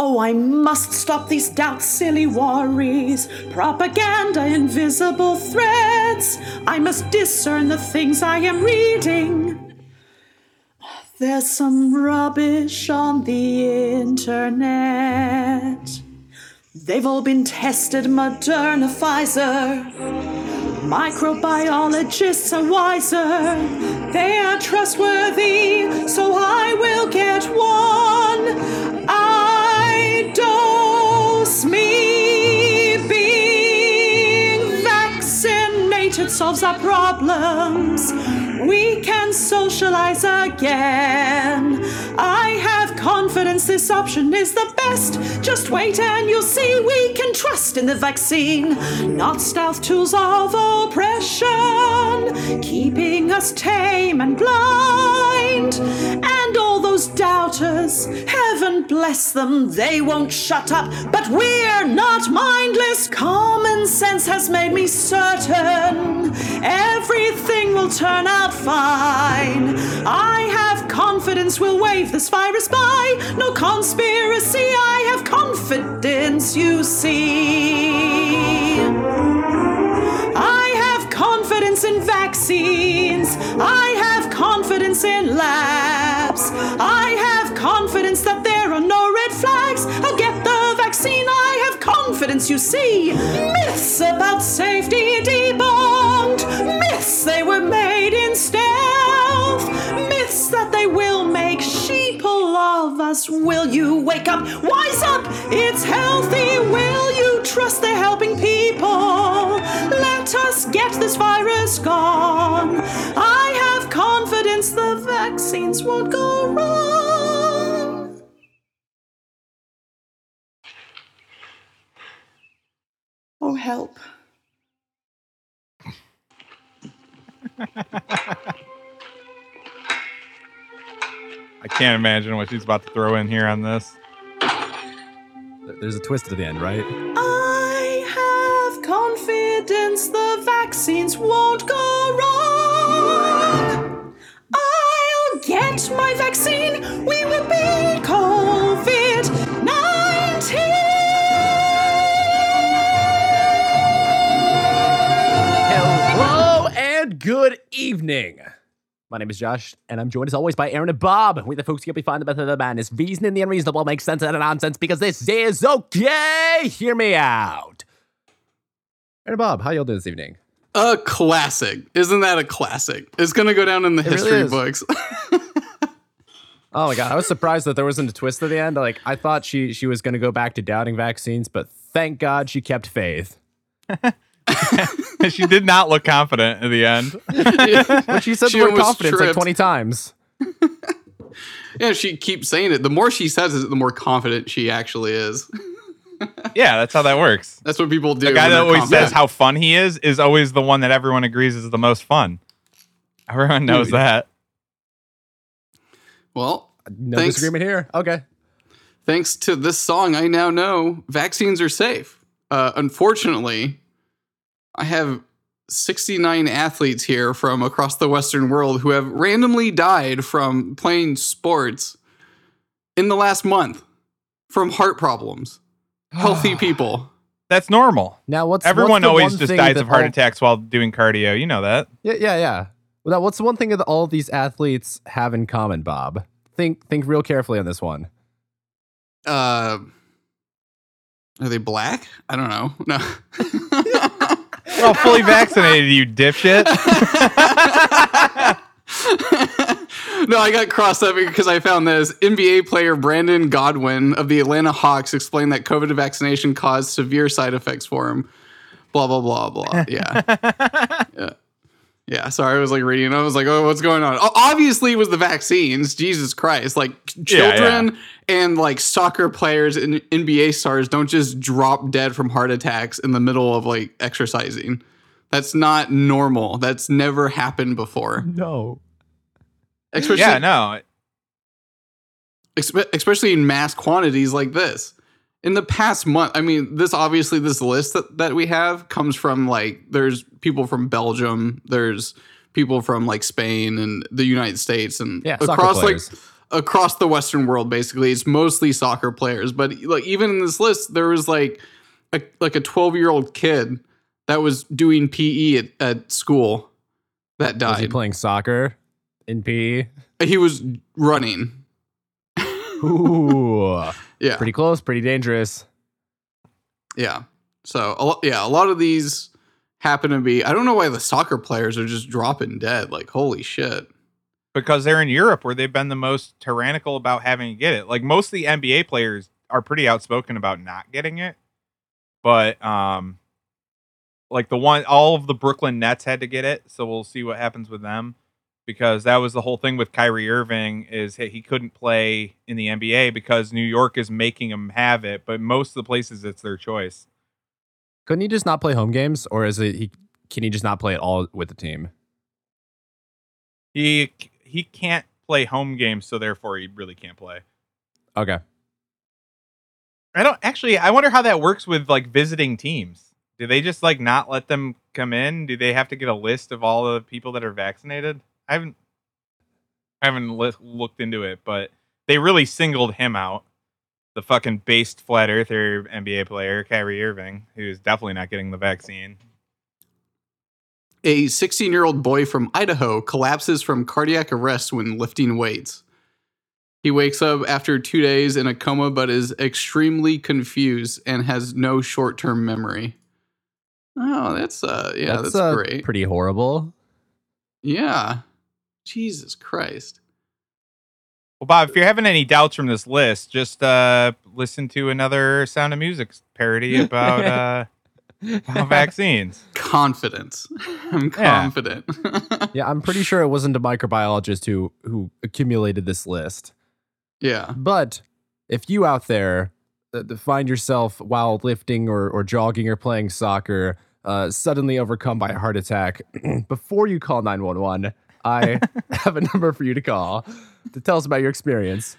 Oh, I must stop these doubts, silly worries, propaganda, invisible threats. I must discern the things I am reading. There's some rubbish on the internet. They've all been tested, Moderna, Pfizer. Microbiologists are wiser. They are trustworthy, so I will get one. Me. Being vaccinated solves our problems. We can socialize again. I have confidence this option is the best. Just wait and you'll see we can trust in the vaccine. Not stealth tools of oppression, keeping us tame and blind. And all those doubters, heaven bless them, they won't shut up. But we're not mindless. Common sense has made me certain everything will turn out fine. I have confidence we'll wave this virus by. No conspiracy, I have confidence, you see. Confidence in vaccines. I have confidence in labs. I have confidence that there are no red flags. I'll get the vaccine. I have confidence, you see. Myths about safety debunked. Myths they were made in us. Will you wake up? Wise up! It's healthy. Will you trust they're helping people? Let us get this virus gone. I have confidence the vaccines won't go wrong. Oh, help. I can't imagine what she's about to throw in here on this. There's a twist at the end, right? I have confidence the vaccines won't go wrong. I'll get my vaccine. We will beat COVID 19. Hello and good evening. My name is Josh, and I'm joined as always by Aaron and Bob. We the folks who help you find the method of the madness, reason and the unreasonable, make sense out of nonsense because this is okay. Hear me out. Aaron and Bob, how y'all doing this evening? A classic. Isn't that a classic? It's going to go down in the It history is. books. Oh my god, I was surprised that there wasn't a twist at the end. Like I thought she she was gonna go back to doubting vaccines, but thank God she kept faith. she did not look confident at the end. But she said She the word almost confidence like 20 times. yeah, she keeps saying it. The more she says it, the more confident she actually is. Yeah, that's how that works. That's what people do. The guy that always confident. says how fun he is is always the one that everyone agrees is the most fun. Everyone knows Dude. that. Well, No Thanks. disagreement here. Okay. thanks to this song, I now know vaccines are safe. Uh, unfortunately, I have 69 athletes here from across the Western world who have randomly died from playing sports in the last month from heart problems. Healthy people. That's normal. Now what's Everyone what's the always one just thing dies of heart all- attacks while doing cardio. You know that. Yeah, yeah, yeah. Well, now, what's the one thing that all of these athletes have in common, Bob? Think think real carefully on this one. Uh, are they black? I don't know. No. We're all fully vaccinated, you dipshit. no, I got crossed up because I found this. NBA player Brandon Goodwin of the Atlanta Hawks explained that COVID vaccination caused severe side effects for him. Blah blah blah blah. Yeah. yeah. Yeah, sorry, I was like reading. I was like, "Oh, what's going on?" O- Obviously, it was the vaccines. Jesus Christ! Like Yeah, children and like soccer players and NBA stars don't just drop dead from heart attacks in the middle of like exercising. That's not normal. That's never happened before. No. Especially, yeah, no. especially in mass quantities like this. In the past month, I mean, this obviously this list that, that we have comes from like there's people from Belgium, there's people from like Spain and the United States and Yeah, across like across the Western world. Basically, it's mostly soccer players. But like even in this list, there was like a like a 12 year old kid that was doing PE at, at school that Was he died. playing soccer in PE? He was running. Ooh, Yeah, pretty close, pretty dangerous. yeah. So a lo- yeah, a lot of these happen to be. I don't know why the soccer players are just dropping dead. Like holy shit. because they're in Europe where they've been the most tyrannical about having to get it. Like most of the NBA players are pretty outspoken about not getting it. But um like the one all of the Brooklyn Nets had to get it, so we'll see what happens with them because that was the whole thing with Kyrie Irving is he he couldn't play in the NBA because New York is making him have it, but most of the places it's their choice. Couldn't he just not play home games, or is it he? Can he just not play at all with the team? He he can't play home games, so therefore he really can't play. Okay. I don't actually. I wonder how that works with like visiting teams. Do they just like not let them come in? Do they have to get a list of all the people that are vaccinated? I haven't, I haven't li- looked into it, but they really singled him out, the fucking based flat earther NBA player Kyrie Irving, who's definitely not getting the vaccine. A 16 year old boy from Idaho collapses from cardiac arrest when lifting weights. He wakes up after two days in a coma, but is extremely confused and has no short term memory. Oh, that's uh, yeah, that's, uh, great. Pretty horrible. yeah, Jesus Christ. Well, Bob, if you're having any doubts from this list, just uh, listen to another Sound of Music parody about uh, about vaccines. Confidence. I'm confident. Yeah, I'm pretty sure it wasn't a microbiologist who who accumulated this list. yeah. But if you out there uh, find yourself while lifting or, or jogging or playing soccer uh, suddenly overcome by a heart attack, before you call 911, I have a number for you to call to tell us about your experience.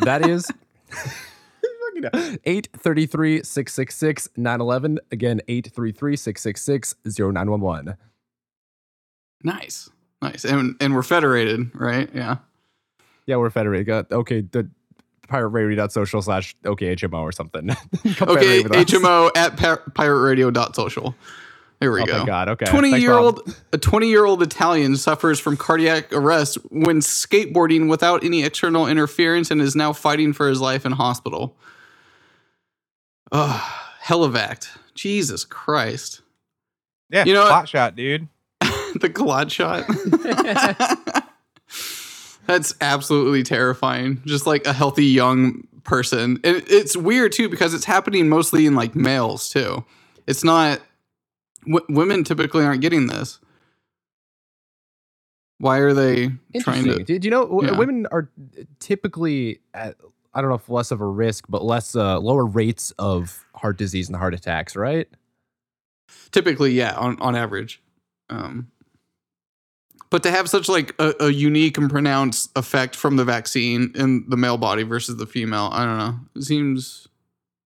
That is 833 666 911. Again, 833 666 0911. Nice. Nice. And and we're federated, right? Yeah. Yeah, we're federated. Got, okay, the pirateradio.social slash OKHMO or something. Okay, federate with us. HMO at pir- pirateradio.social. There we Oh go. my God, okay. 20 Thanks, year Bob. old a 20 year old Italian suffers from cardiac arrest when skateboarding without any external interference and is now fighting for his life in hospital. Hell Ugh, act. Jesus Christ. Yeah, You know what? shot, dude. the glad shot. That's absolutely terrifying. Just like a healthy young person. And it's weird too because it's happening mostly in like males too. It's not w- women typically aren't getting this. Why are they trying to Did you know w- Yeah. women are typically at I don't know if less of a risk, but less uh, lower rates of heart disease and heart attacks, right? typically yeah on, on average um but to have such like a, a unique and pronounced effect from the vaccine in the male body versus the female i don't know it seems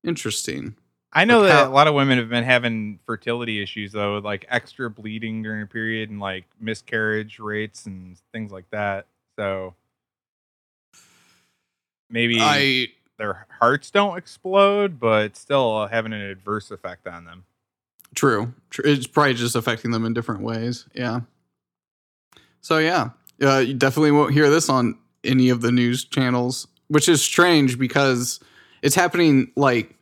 interesting I know Like that how- a lot of women have been having fertility issues though, with, like extra bleeding during a period and like miscarriage rates and things like that. So maybe i their hearts don't explode, but still having an adverse effect on them. true, true it's probably just affecting them in different ways yeah so yeah uh, you definitely won't hear this on any of the news channels which is strange because it's happening like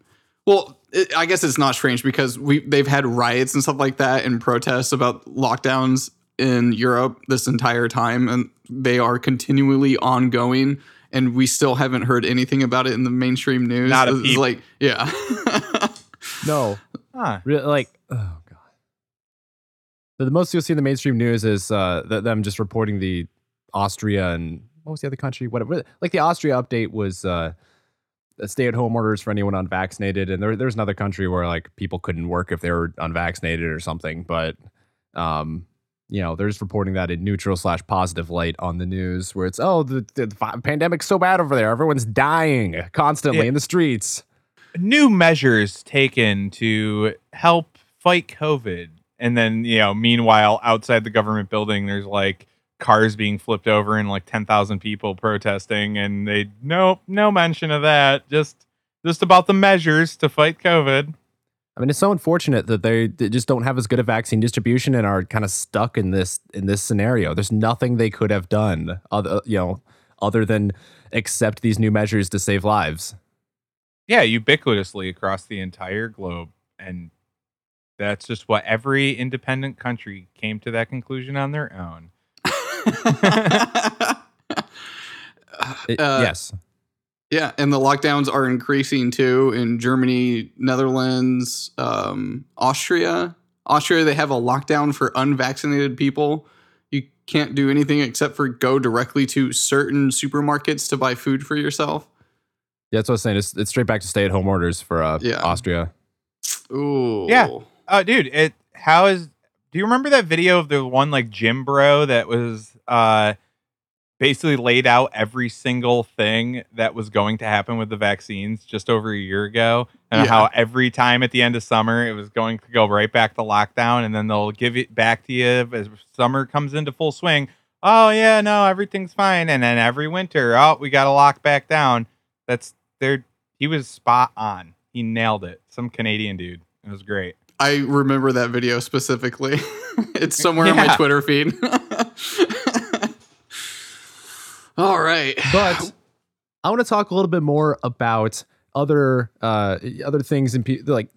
well it, i guess it's not strange because we they've had riots and stuff like that and protests about lockdowns in europe this entire time and they are continually ongoing and we still haven't heard anything about it in the mainstream news Not a it's peep. like yeah No, Huh. Re- like oh god. The, the most you'll see in the mainstream news is uh, th- them just reporting the Austria and what was the other country? Whatever. Like the Austria update was uh, stay-at-home orders for anyone unvaccinated, and there, there's another country where like people couldn't work if they were unvaccinated or something. But um, you know, they're just reporting that in neutral slash positive light on the news, where it's oh the, the, the pandemic's so bad over there, everyone's dying constantly Yeah. in the streets. New measures taken to help fight COVID. And then, you know, meanwhile, outside the government building, there's like cars being flipped over and like 10,000 people protesting and they no no mention of that just just about the measures to fight covid I mean, it's so unfortunate that they, they just don't have as good a vaccine distribution and are kind of stuck in this in this scenario. There's nothing they could have done, other you know, other than accept these new measures to save lives. yeah ubiquitously across the entire globe and that's just what every independent country came to that conclusion on their own It- Uh, yes, Yeah, and the lockdowns are increasing too in Germany, Netherlands, um, Austria. Austria, they have a lockdown for unvaccinated people. You can't do anything except for go directly to certain supermarkets to buy food for yourself. yeah, that's what I was saying. It's, it's straight back to stay at home orders for uh, Yeah. Austria. Ooh. Yeah. Oh, dude, it how is do you remember that video of the one like gym bro that was uh basically laid out every single thing that was going to happen with the vaccines just over a year ago and Yeah. how every time at the end of summer it was going to go right back to lockdown and then they'll give it back to you as summer comes into full swing. Oh yeah, no, everything's fine and then every winter, oh, we got to lock back down. That's there he was spot on. He nailed it. Some Canadian dude. It was great. I remember that video specifically. it's somewhere on my Twitter feed. All right. But I want to talk a little bit more about other uh, other things and pe- like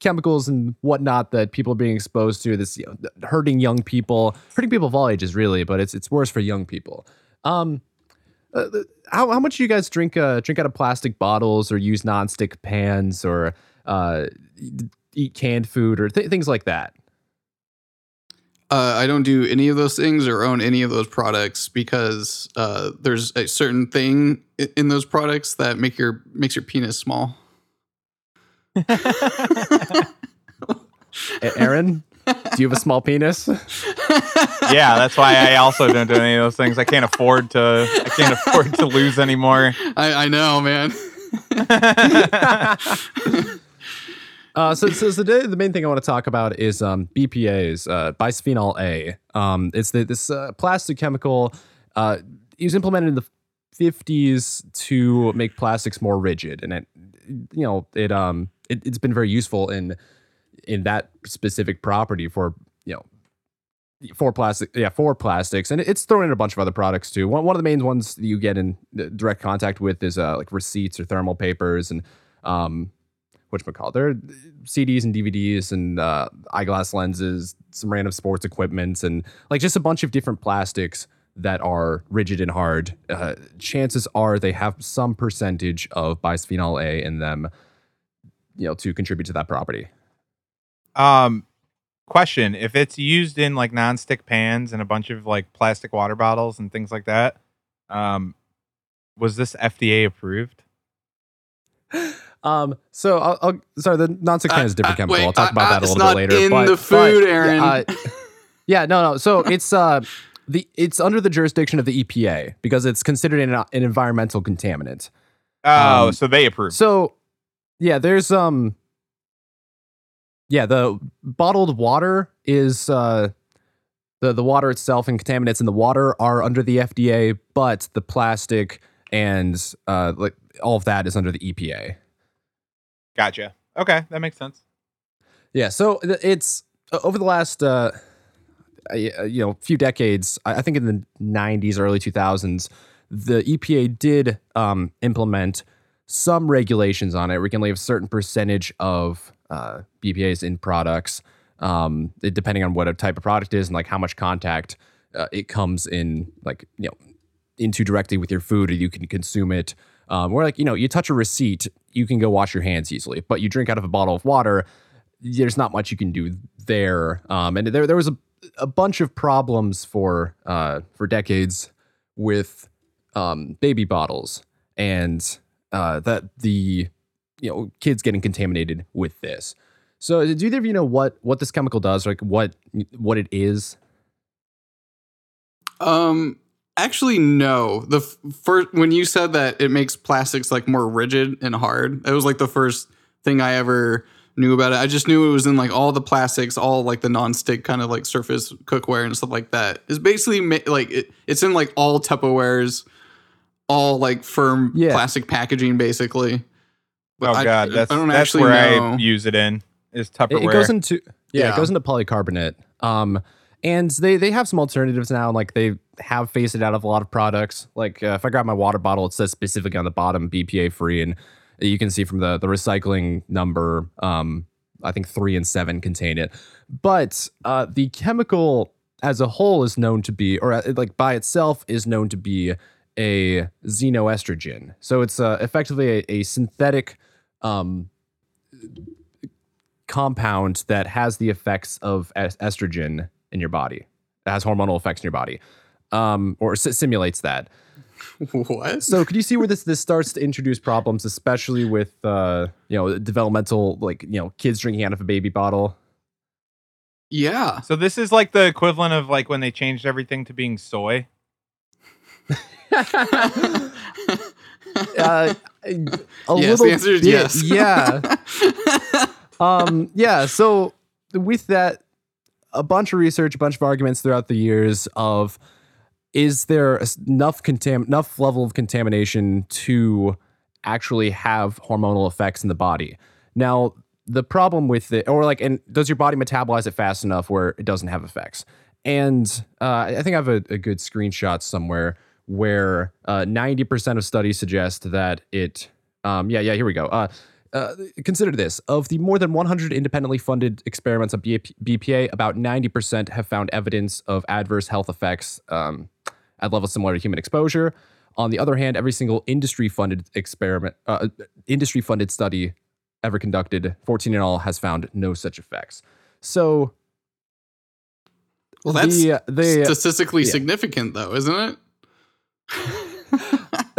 chemicals and whatnot that people are being exposed to. This you know, hurting young people, hurting people of all ages, really, but it's it's worse for young people. Um, uh, how how much do you guys drink uh, drink out of plastic bottles or use nonstick pans or uh, eat canned food or th- things like that? Uh, I don't do any of those things or own any of those products because uh, there's a certain thing in those products that make your makes your penis small. Aaron, do you have a small penis? yeah, that's why I also don't do any of those things. I can't afford to. I can't afford to lose anymore. I, I know, man. Uh, so, so today the main thing I want to talk about is um, BPA's, uh, bisphenol A. Um, it's the, this uh, plastic chemical. Uh, it was implemented in the 50s to make plastics more rigid, and it, you know, it um, it, it's been very useful in in that specific property for you know for plastic yeah for plastics and it's thrown in a bunch of other products too one, one of the main ones that you get in direct contact with is uh, like receipts or thermal papers and um which call There are CDs and DVDs and uh, eyeglass lenses, some random sports equipment, and like just a bunch of different plastics that are rigid and hard. Uh, chances are they have some percentage of bisphenol A in them, you know, to contribute to that property. Um, question: If it's used in like nonstick pans and a bunch of like plastic water bottles and things like that, um, was this FDA approved? Um, so I'll, I'll sorry, the nonstick pan is a different Uh, uh, chemical. wait, I'll talk about uh, that a little not bit later. in but, the food, but, Aaron. Yeah, uh, yeah, no, no. So it's uh the it's under the jurisdiction of the EPA because it's considered an, an environmental contaminant. Oh, Um, so they approve. So, yeah, there's um, yeah, the bottled water is uh, the the water itself and contaminants in the water are under the FDA, but the plastic and uh, like all of that is under the EPA. Gotcha. Okay, that makes sense. Yeah, so it's over the last uh, you know few decades. I I think in the '90s, early 2000s, the EPA did um, implement some regulations on it. We can leave a certain percentage of uh, BPA's in products, um, it- depending on what a type of product is and like how much contact uh, it comes in, like you know, into directly with your food, or you can consume it. Um, or like you know, you touch a receipt, you can go wash your hands easily, but you drink out of a bottle of water, there's not much you can do there. Um, and there there was a a bunch of problems for uh, for decades with um, baby bottles and uh, that the you know kids getting contaminated with this. So do either of you know what what this chemical does, like what what it is? Um, actually, no. The f- first when you said that it makes plastics like more rigid and hard, it was like the first thing I ever knew about it. I just knew it was in like all the plastics, all like the non-stick kind of like surface cookware and stuff like that. It's basically ma- like it, it's in like all Tupperwares, all like firm Yeah. plastic packaging, basically. But Oh I- god, that's I don't that's actually where know. I use it in. Is It, Tupperware. it goes into yeah, Yeah. it goes into polycarbonate. Um, and they they have some alternatives now. Like they have phased it out of a lot of products. Like uh, if I grab my water bottle, it says specifically on the bottom BPA free, and you can see from the the recycling number. Um, I think three and seven contain it, but uh, the chemical as a whole is known to be, or uh, like by itself, is known to be a xenoestrogen. So it's uh, effectively a, a synthetic um, compound that has the effects of es- estrogen in your body. It has hormonal effects in your body, um, or si- simulates that. what? So, could you see where this this starts to introduce problems, especially with uh, you know developmental, like you know kids drinking out of a baby bottle? yeah. so this is like the equivalent of like when they changed everything to being soy. Uh, a yes, little the answer is bit, yes. Yeah. um, yeah. So with that, a bunch of research, a bunch of arguments throughout the years of is there enough contam- enough level of contamination to actually have hormonal effects in the body? Now, the problem with it, or like, and does your body metabolize it fast enough where it doesn't have effects? And uh, I think I have a, a good screenshot somewhere where uh, 90% of studies suggest that it, um, yeah, yeah, here we go. Uh, uh, consider this of the more than 100 independently funded experiments of BPA, about 90% have found evidence of adverse health effects um, at levels similar to human exposure. On the other hand, every single industry funded experiment, uh, industry funded study ever conducted, 14 in all, has found no such effects. So, Well, that's the, the statistically yeah. significant, though, isn't it?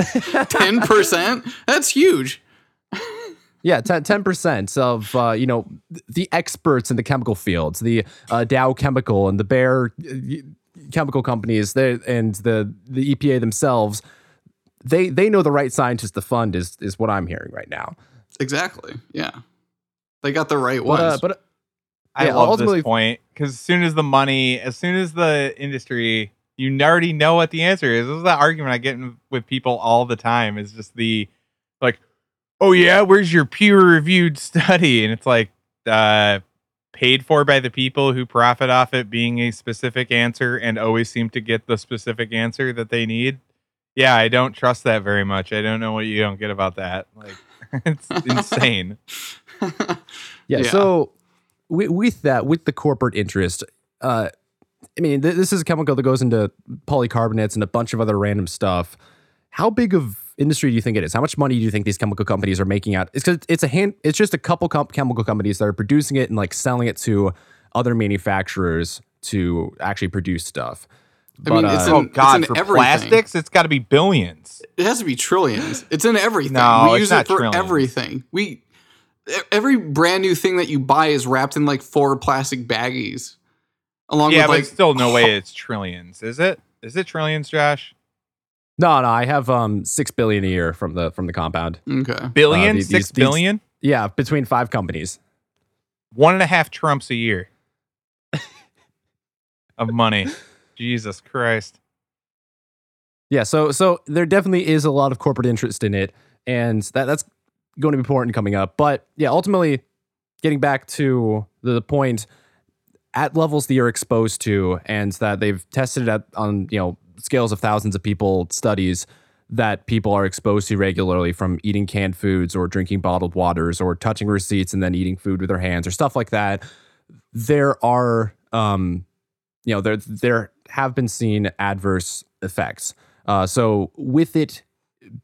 Ten percent? That's huge. Yeah, 10 percent of uh, you know the experts in the chemical fields, the uh, Dow Chemical and the Bayer uh, chemical companies, they and the the EPA themselves, they they know the right scientists to fund is is what I'm hearing right now. Exactly. Yeah. They got the right But ones. uh, but I Yeah, love ultimately- this point because as soon as the money, as soon as the industry, you already know what the answer is. This is the argument I get in with people all the time. Is just the like, oh yeah, where's your peer-reviewed study? And it's like, uh, paid for by the people who profit off it being a specific answer and always seem to get the specific answer that they need. Yeah, I don't trust that very much. I don't know what you don't get about that. Like, it's insane. yeah, Yeah. so with, with that, with the corporate interest, uh, I mean, th- this is a chemical that goes into polycarbonates and a bunch of other random stuff. How big of industry do you think it is? How much money do you think these chemical companies are making out? It's because it's a hand. It's just a couple comp- chemical companies that are producing it and like selling it to other manufacturers to actually produce stuff. I mean, it's uh, oh in- God, in for everything. plastics, it's got to be billions. It has to be trillions. It's in everything. No, we it's use not it for trillions. everything. We every brand new thing that you buy is wrapped in like four plastic baggies. Along Yeah, with but like still, no way it's trillions, is it? Is it trillions, Josh? No, no, I have um six billion a year from the from the compound. Okay. Billion, Uh, these- six these- billion, Yeah, between five companies. one and a half Trumps a year of money. Jesus Christ. Yeah, so so there definitely is a lot of corporate interest in it, and that that's going to be important coming up. But yeah, ultimately, getting back to the, the point, at levels that you're exposed to, and that they've tested it at, on you know scales of thousands of people, studies that people are exposed to regularly from eating canned foods or drinking bottled waters or touching receipts and then eating food with their hands or stuff like that. There are, um, you know, there there have been seen adverse effects. Uh, so with it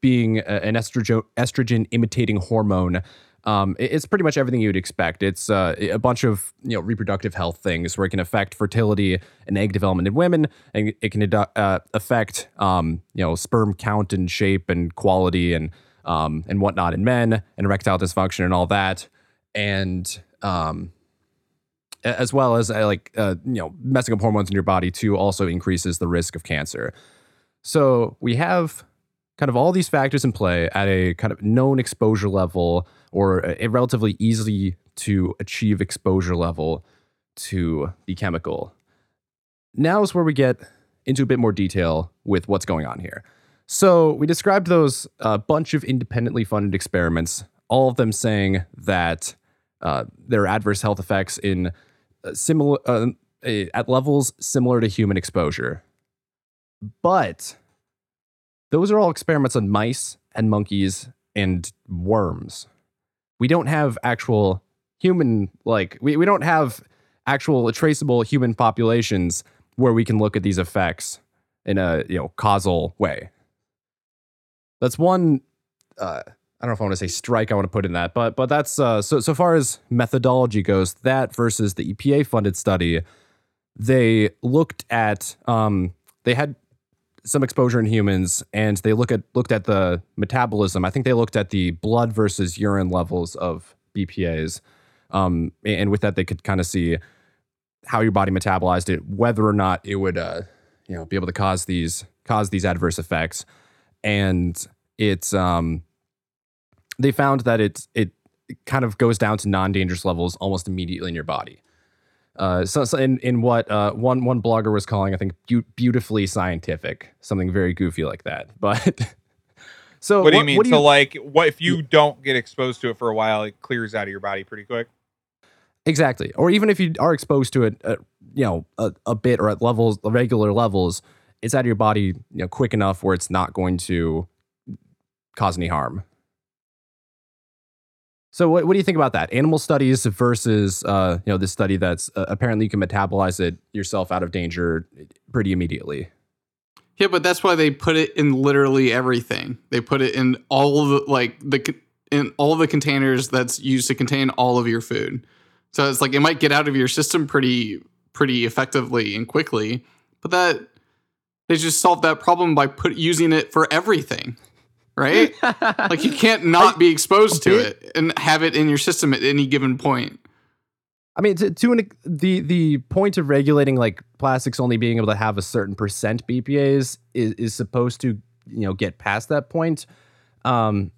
being an estrogen estrogen imitating hormone, um, it's pretty much everything you'd expect. It's uh, a bunch of you know reproductive health things where it can affect fertility and egg development in women, and it can uh, affect um, you know sperm count and shape and quality and um, and whatnot in men, and erectile dysfunction and all that, and um, as well as uh, like uh, you know messing up hormones in your body too also increases the risk of cancer. So we have kind of all these factors in play at a kind of known exposure level or a relatively easily to achieve exposure level to the chemical. Now is where we get into a bit more detail with what's going on here. So we described those uh, bunch of independently funded experiments, all of them saying that uh, there are adverse health effects in uh, similar uh, at levels similar to human exposure. But those are all experiments on mice and monkeys and worms. We don't have actual human like we, we don't have actual traceable human populations where we can look at these effects in a you know causal way. That's one. Uh, I don't know if I want to say strike. I want to put in that, but but that's uh, so so far as methodology goes. That versus the EPA funded study, they looked at um, they had some exposure in humans, and they look at looked at the metabolism. I think they looked at the blood versus urine levels of BPA's, um, and with that they could kind of see how your body metabolized it, whether or not it would, uh, you know, be able to cause these cause these adverse effects. And it's um, they found that it it kind of goes down to non-dangerous levels almost immediately in your body. Uh, so, so in in what uh, one one blogger was calling, I think, be- beautifully scientific, something very goofy like that. But so, what do you mean? do so, like, what if you don't get exposed to it for a while? It clears out of your body pretty quick. Exactly. Or even if you are exposed to it, uh, you know, a, a bit or at levels, regular levels, it's out of your body, you know, quick enough where it's not going to cause any harm. So, what, what do you think about that? Animal studies versus, uh, you know, this study that's uh, apparently you can metabolize it yourself out of danger pretty immediately. Yeah, but that's why they put it in literally everything. They put it in all the like the in all the containers that's used to contain all of your food. So it's like it might get out of your system pretty pretty effectively and quickly, but that they just solved that problem by put using it for everything. Right? like you can't not be exposed to it and have it in your system at any given point. I mean, to, to an, the the point of regulating like plastics only being able to have a certain percent BPA's is, is supposed to you know get past that point. Um,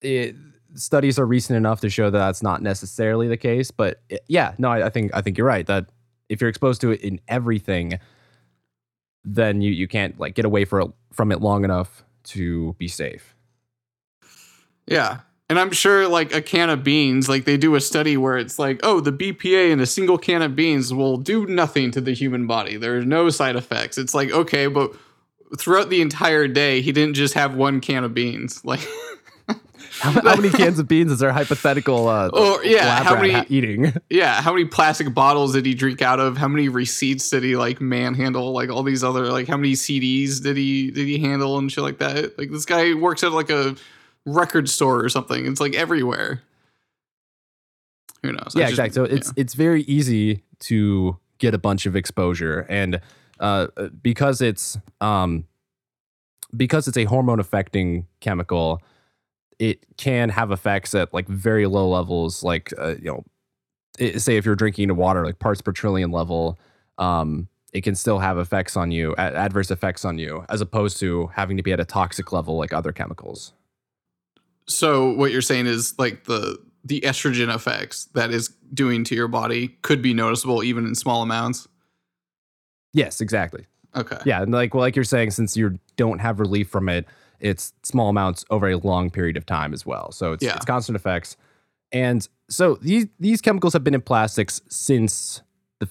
it, studies are recent enough to show that that's not necessarily the case. But it, yeah, no, I, I think I think you're right that if you're exposed to it in everything, then you you can't like get away for, from it long enough to be safe. Yeah. And I'm sure like a can of beans, like they do a study where it's like, oh, the BPA in a single can of beans will do nothing to the human body. There are no side effects. It's like, okay, but throughout the entire day, he didn't just have one can of beans. Like how, how, many cans of beans is our hypothetical uh oh, yeah, how many eating? Yeah, how many plastic bottles did he drink out of? How many receipts did he like manhandle? Like all these other like how many CDs did he did he handle and shit like that? Like this guy works at like a record store or something. It's like everywhere. Who knows? Yeah, just, exactly. So it's it's very easy to get a bunch of exposure, and uh, because it's um, because it's a hormone affecting chemical, it can have effects at like very low levels, like uh, you know, it, say if you're drinking water, like parts per trillion level. Um, it can still have effects on you, adverse effects on you, as opposed to having to be at a toxic level like other chemicals. So what you're saying is like the the estrogen effects that is doing to your body could be noticeable even in small amounts. Yes, exactly. Okay. Yeah, and like well, like you're saying, since you don't have relief from it, it's small amounts over a long period of time as well. So it's yeah. it's constant effects. And so these these chemicals have been in plastics since the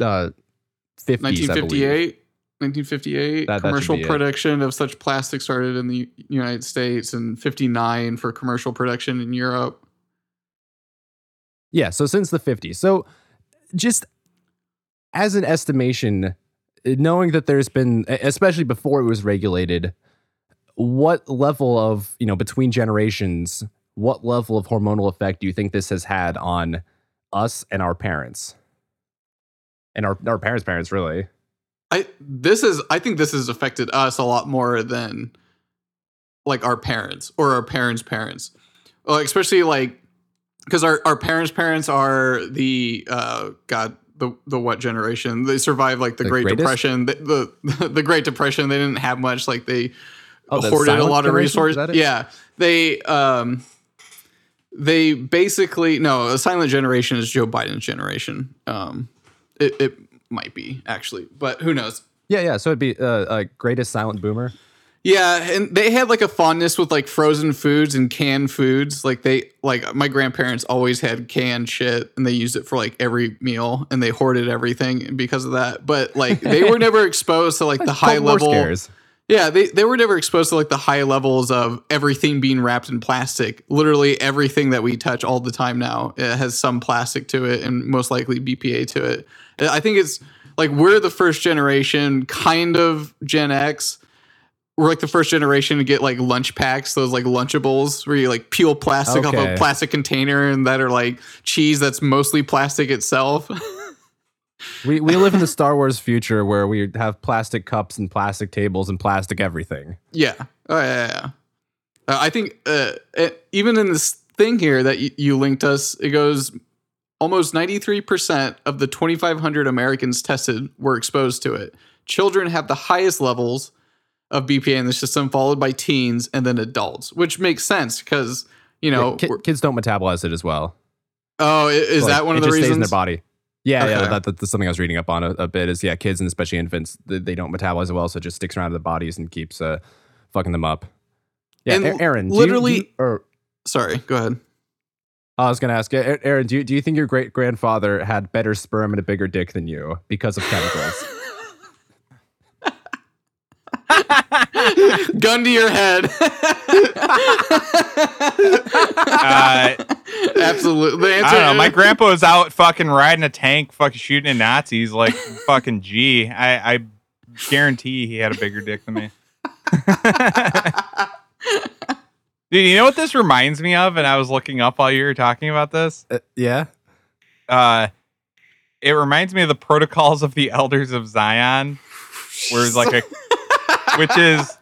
uh, 50s, 1958. 1958 that, commercial that production it. of such plastic started in the united states and 59 for commercial production in europe yeah so since the 50s so just as an estimation knowing that there's been especially before it was regulated what level of you know between generations what level of hormonal effect do you think this has had on us and our parents and our, our parents parents really I this is I think this has affected us a lot more than like our parents or our parents' parents. Well, especially like because our, our parents' parents are the uh God the the what generation? They survived like the, the Great greatest? Depression. The, the, the Great Depression. They didn't have much. Like they oh, hoarded a lot of resources. Yeah, they um they basically no, a silent generation is Joe Biden's generation. Um, it, it might be actually, but who knows? Yeah, yeah. So it'd be uh, uh, greatest silent boomer. Yeah, and they had like a fondness with like frozen foods and canned foods. Like they like my grandparents always had canned shit and they used it for like every meal and they hoarded everything because of that. But like they were never exposed to like the high level scares. Yeah, they, they were never exposed to like the high levels of everything being wrapped in plastic. Literally everything that we touch all the time now it has some plastic to it and most likely BPA to it. Uh, I think it's like we're the first generation, kind of Gen X. We're like the first generation to get like lunch packs, those like Lunchables where you like peel plastic off a plastic container and that are like cheese that's mostly plastic itself. We we live in the Star Wars future where we have plastic cups and plastic tables and plastic everything. Yeah. Oh yeah. yeah. Uh, I think uh, it, even in this thing here that y- you linked us, it goes almost ninety three percent of the twenty five hundred Americans tested were exposed to it. Children have the highest levels of BPA in the system, followed by teens and then adults, which makes sense because you know. Yeah, ki- kids don't metabolize it as well. oh, is Like, that one of the stays in their body? Yeah, yeah. That, that- that's something I was reading up on a, a bit. Is yeah, kids and especially infants, they, they don't metabolize well, so it just sticks around their bodies and keeps uh, fucking them up. Yeah, And Aaron, do you- literally- you- or Sorry, go ahead. I was going to ask, Aaron, do you, do you think your great grandfather had better sperm and a bigger dick than you because of chemicals? Gun to your head. Uh, Absolutely. The answer I don't know. My is- grandpa was out fucking riding a tank, fucking shooting at Nazis like fucking G. I, I guarantee he had a bigger dick than me. Dude, you know what this reminds me of? And I was looking up while you were talking about this. Uh, yeah. Uh, it reminds me of the protocols of the elders of Zion, where it's like a, which is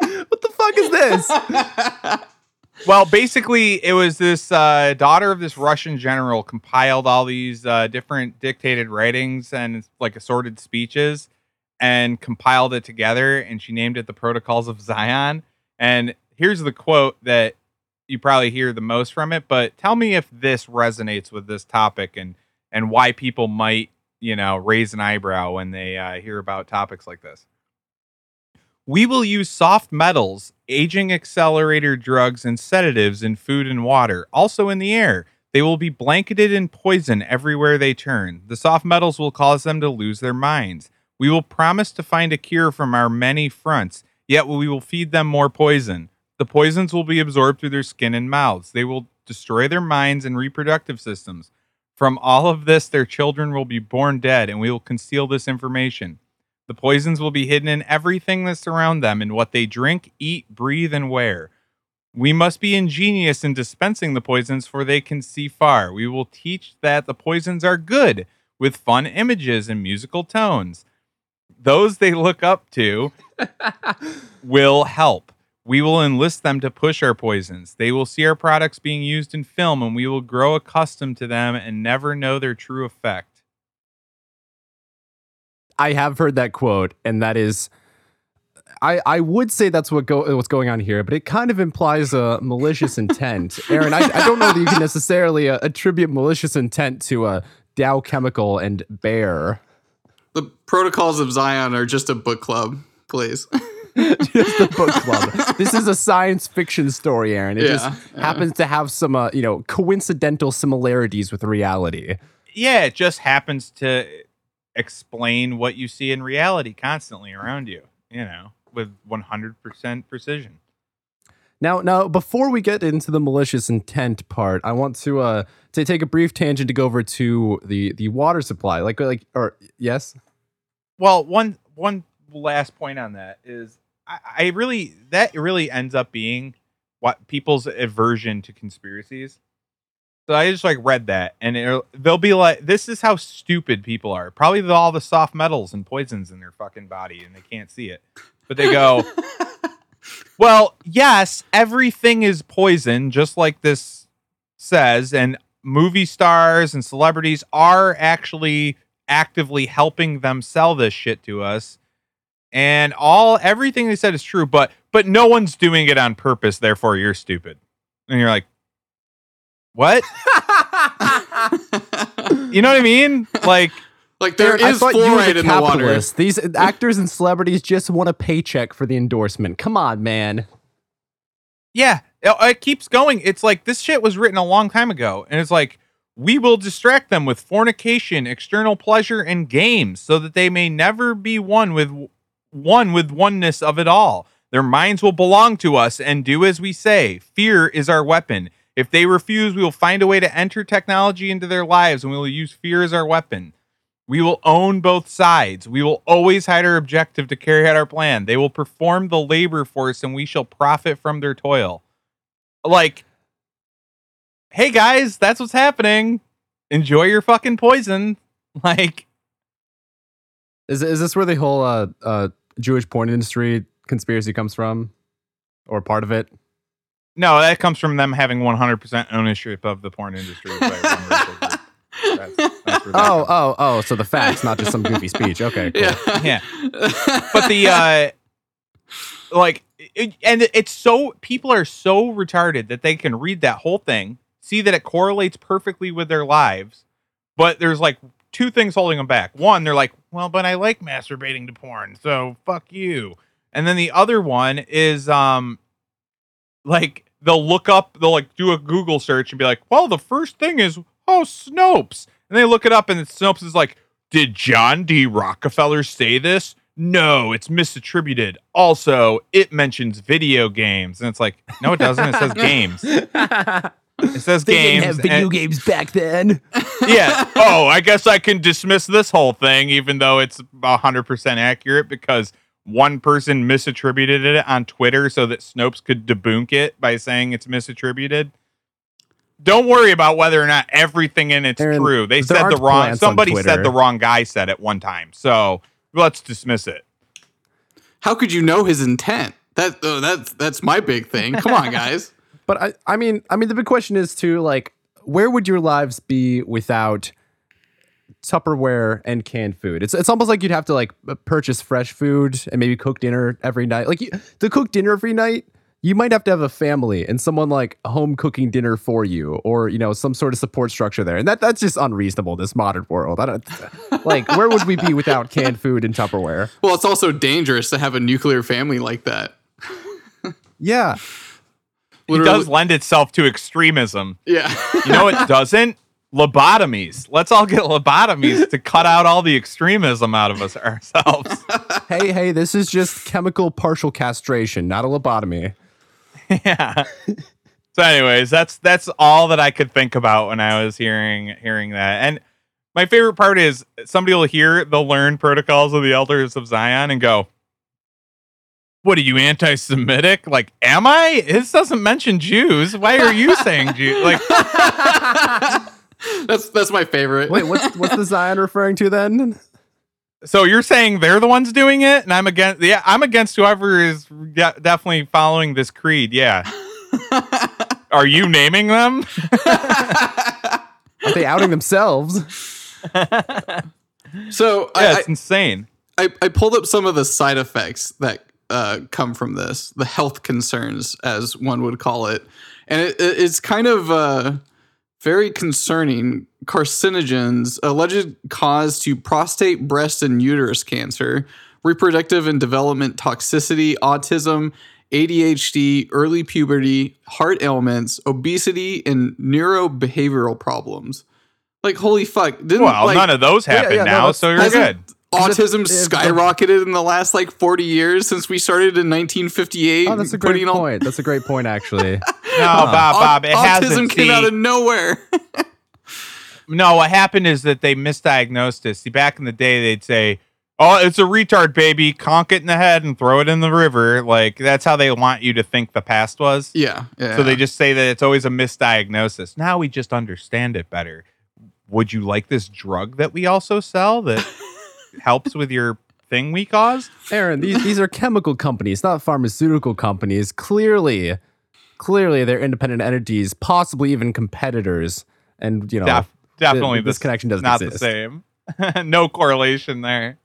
What the fuck is this? Well, basically, it was this uh, daughter of this Russian general compiled all these uh, different dictated writings and like assorted speeches and compiled it together. And she named it the Protocols of Zion. And here's the quote that you probably hear the most from it. But tell me if this resonates with this topic and and why people might you know raise an eyebrow when they uh, hear about topics like this. We will use soft metals, aging accelerator drugs, and sedatives in food and water, also in the air. They will be blanketed in poison everywhere they turn. The soft metals will cause them to lose their minds. We will promise to find a cure from our many fronts, yet we will feed them more poison. The poisons will be absorbed through their skin and mouths. They will destroy their minds and reproductive systems. From all of this, their children will be born dead, and we will conceal this information. The poisons will be hidden in everything that surround them, in what they drink, eat, breathe, and wear. We must be ingenious in dispensing the poisons, for they can see far. We will teach that the poisons are good, with fun images and musical tones. Those they look up to will help. We will enlist them to push our poisons. They will see our products being used in film, and we will grow accustomed to them and never know their true effect. I have heard that quote, and that is, I I would say that's what go what's going on here, but it kind of implies a malicious intent. Aaron, I, I don't know that you can necessarily uh, attribute malicious intent to a Dow Chemical and Bayer. The protocols of Zion are just a book club, please. just the book club. this is a science fiction story, Aaron. It Yeah, just yeah. happens to have some, uh, you know, coincidental similarities with reality. yeah, it just happens to explain what you see in reality constantly around you, you know, with 100% precision. Now, now, before we get into the malicious intent part, I want to uh to take a brief tangent to go over to the the water supply. Like, like, or yes, Well, one one last point on that is I, I really that really ends up being what people's aversion to conspiracies. So I just like read that, and it, they'll be like, "This is how stupid people are." Probably all the soft metals and poisons in their fucking body, and they can't see it. But they go, "Well, yes, everything is poison, just like this says, and movie stars and celebrities are actually actively helping them sell this shit to us." and all everything they said is true but but no one's doing it on purpose therefore you're stupid and you're like what? you know what I mean? Like, like there Aaron, I is thought you were fluoride in the water. These actors and celebrities just want a paycheck for the endorsement. Come on, man. yeah, it, it keeps going. It's like this shit was written a long time ago, and it's like we will distract them with fornication, external pleasure, and games, so that they may never be one with one with oneness of it all. Their minds will belong to us and do as we say. Fear is our weapon. If they refuse, we will find a way to enter technology into their lives, and we will use fear as our weapon. We will own both sides. We will always hide our objective to carry out our plan. They will perform the labor force and we shall profit from their toil. Like, hey guys, that's what's happening. Enjoy your fucking poison. Like, Is is this where the whole uh, uh, Jewish porn industry conspiracy comes from, or part of it? No, that comes from them having 100% ownership of the porn industry. by one racial group. That's- that's Oh, oh, oh! So the facts, not just some goofy speech. Okay, cool. yeah. Yeah. but the uh like it, and it's so people are so retarded that they can read that whole thing see that it correlates perfectly with their lives but there's like two things holding them back one they're like well but i like masturbating to porn so fuck you and then the other one is um like they'll look up they'll like do a google search and be like well the first thing is oh snopes and they look it up and snopes is like did John D. Rockefeller say this? No, it's misattributed. Also, it mentions video games. And it's like, no, it doesn't. It says games. It says games. and- games back then. yeah. Oh, I guess I can dismiss this whole thing, even though it's 100% accurate because one person misattributed it on Twitter so that Snopes could debunk it by saying it's misattributed. Don't worry about whether or not everything in it's Aaron, true. They said the wrong. Somebody said the wrong guy said it one time. So let's dismiss it. How could you know his intent? That uh, that's that's my big thing. Come on, guys. But I, I mean, I mean, the big question is too, like, where would your lives be without Tupperware and canned food? It's it's almost like you'd have to like purchase fresh food and maybe cook dinner every night. Like you, to cook dinner every night, you might have to have a family and someone like home cooking dinner for you, or you know, some sort of support structure there. And that that's just unreasonable. This modern world, I don't like. Where would we be without canned food and Tupperware? Well, it's also dangerous to have a nuclear family like that. Yeah, It does lend itself to extremism. Yeah. You know it doesn't? Lobotomies. Let's all get lobotomies to cut out all the extremism out of us ourselves. hey, hey, this is just chemical partial castration, not a lobotomy. yeah. So, anyways, that's that's all that I could think about when I was hearing hearing that. And my favorite part is somebody will hear, they'll learn protocols of the elders of Zion and go, "What are you anti-Semitic? Like, am I? This doesn't mention Jews. Why are you saying Jews? Like, that's that's my favorite. Wait, what's what's the Zion referring to then? so you're saying they're the ones doing it, and I'm against? Yeah, I'm against whoever is de- definitely following this creed. Yeah." Are you naming them? Are they outing themselves? so Yeah, I, it's insane. I, I pulled up some of the side effects that uh, come from this, the health concerns, as one would call it, and it, it- it's kind of uh, very concerning. Carcinogens, alleged cause to prostate, breast, and uterus cancer, reproductive and development toxicity, autism, ADHD, early puberty, heart ailments, obesity, and neurobehavioral problems. Like holy fuck! Didn't Well, like, none of those happen yeah, no, now, that's- so you're good. Autism If- if the- skyrocketed in the last like 40 years since we started in 1958. Oh, that's a great putting all- point. That's a great point, actually. No, Bob, Bob, it autism hasn't. came See, out of nowhere. no, what happened is that they misdiagnosed it. See, back in the day, they'd say, "Oh, it's a retard, baby. Conk it in the head and throw it in the river." Like that's how they want you to think the past was. yeah, yeah. So they just say that it's always a misdiagnosis. Now we just understand it better. Would you like this drug that we also sell that helps with your thing we caused? Aaron, these these are chemical companies, not pharmaceutical companies. Clearly, clearly they're independent entities, possibly even competitors. And you know, Def- definitely, this this connection doesn't not exist. the same. no correlation there.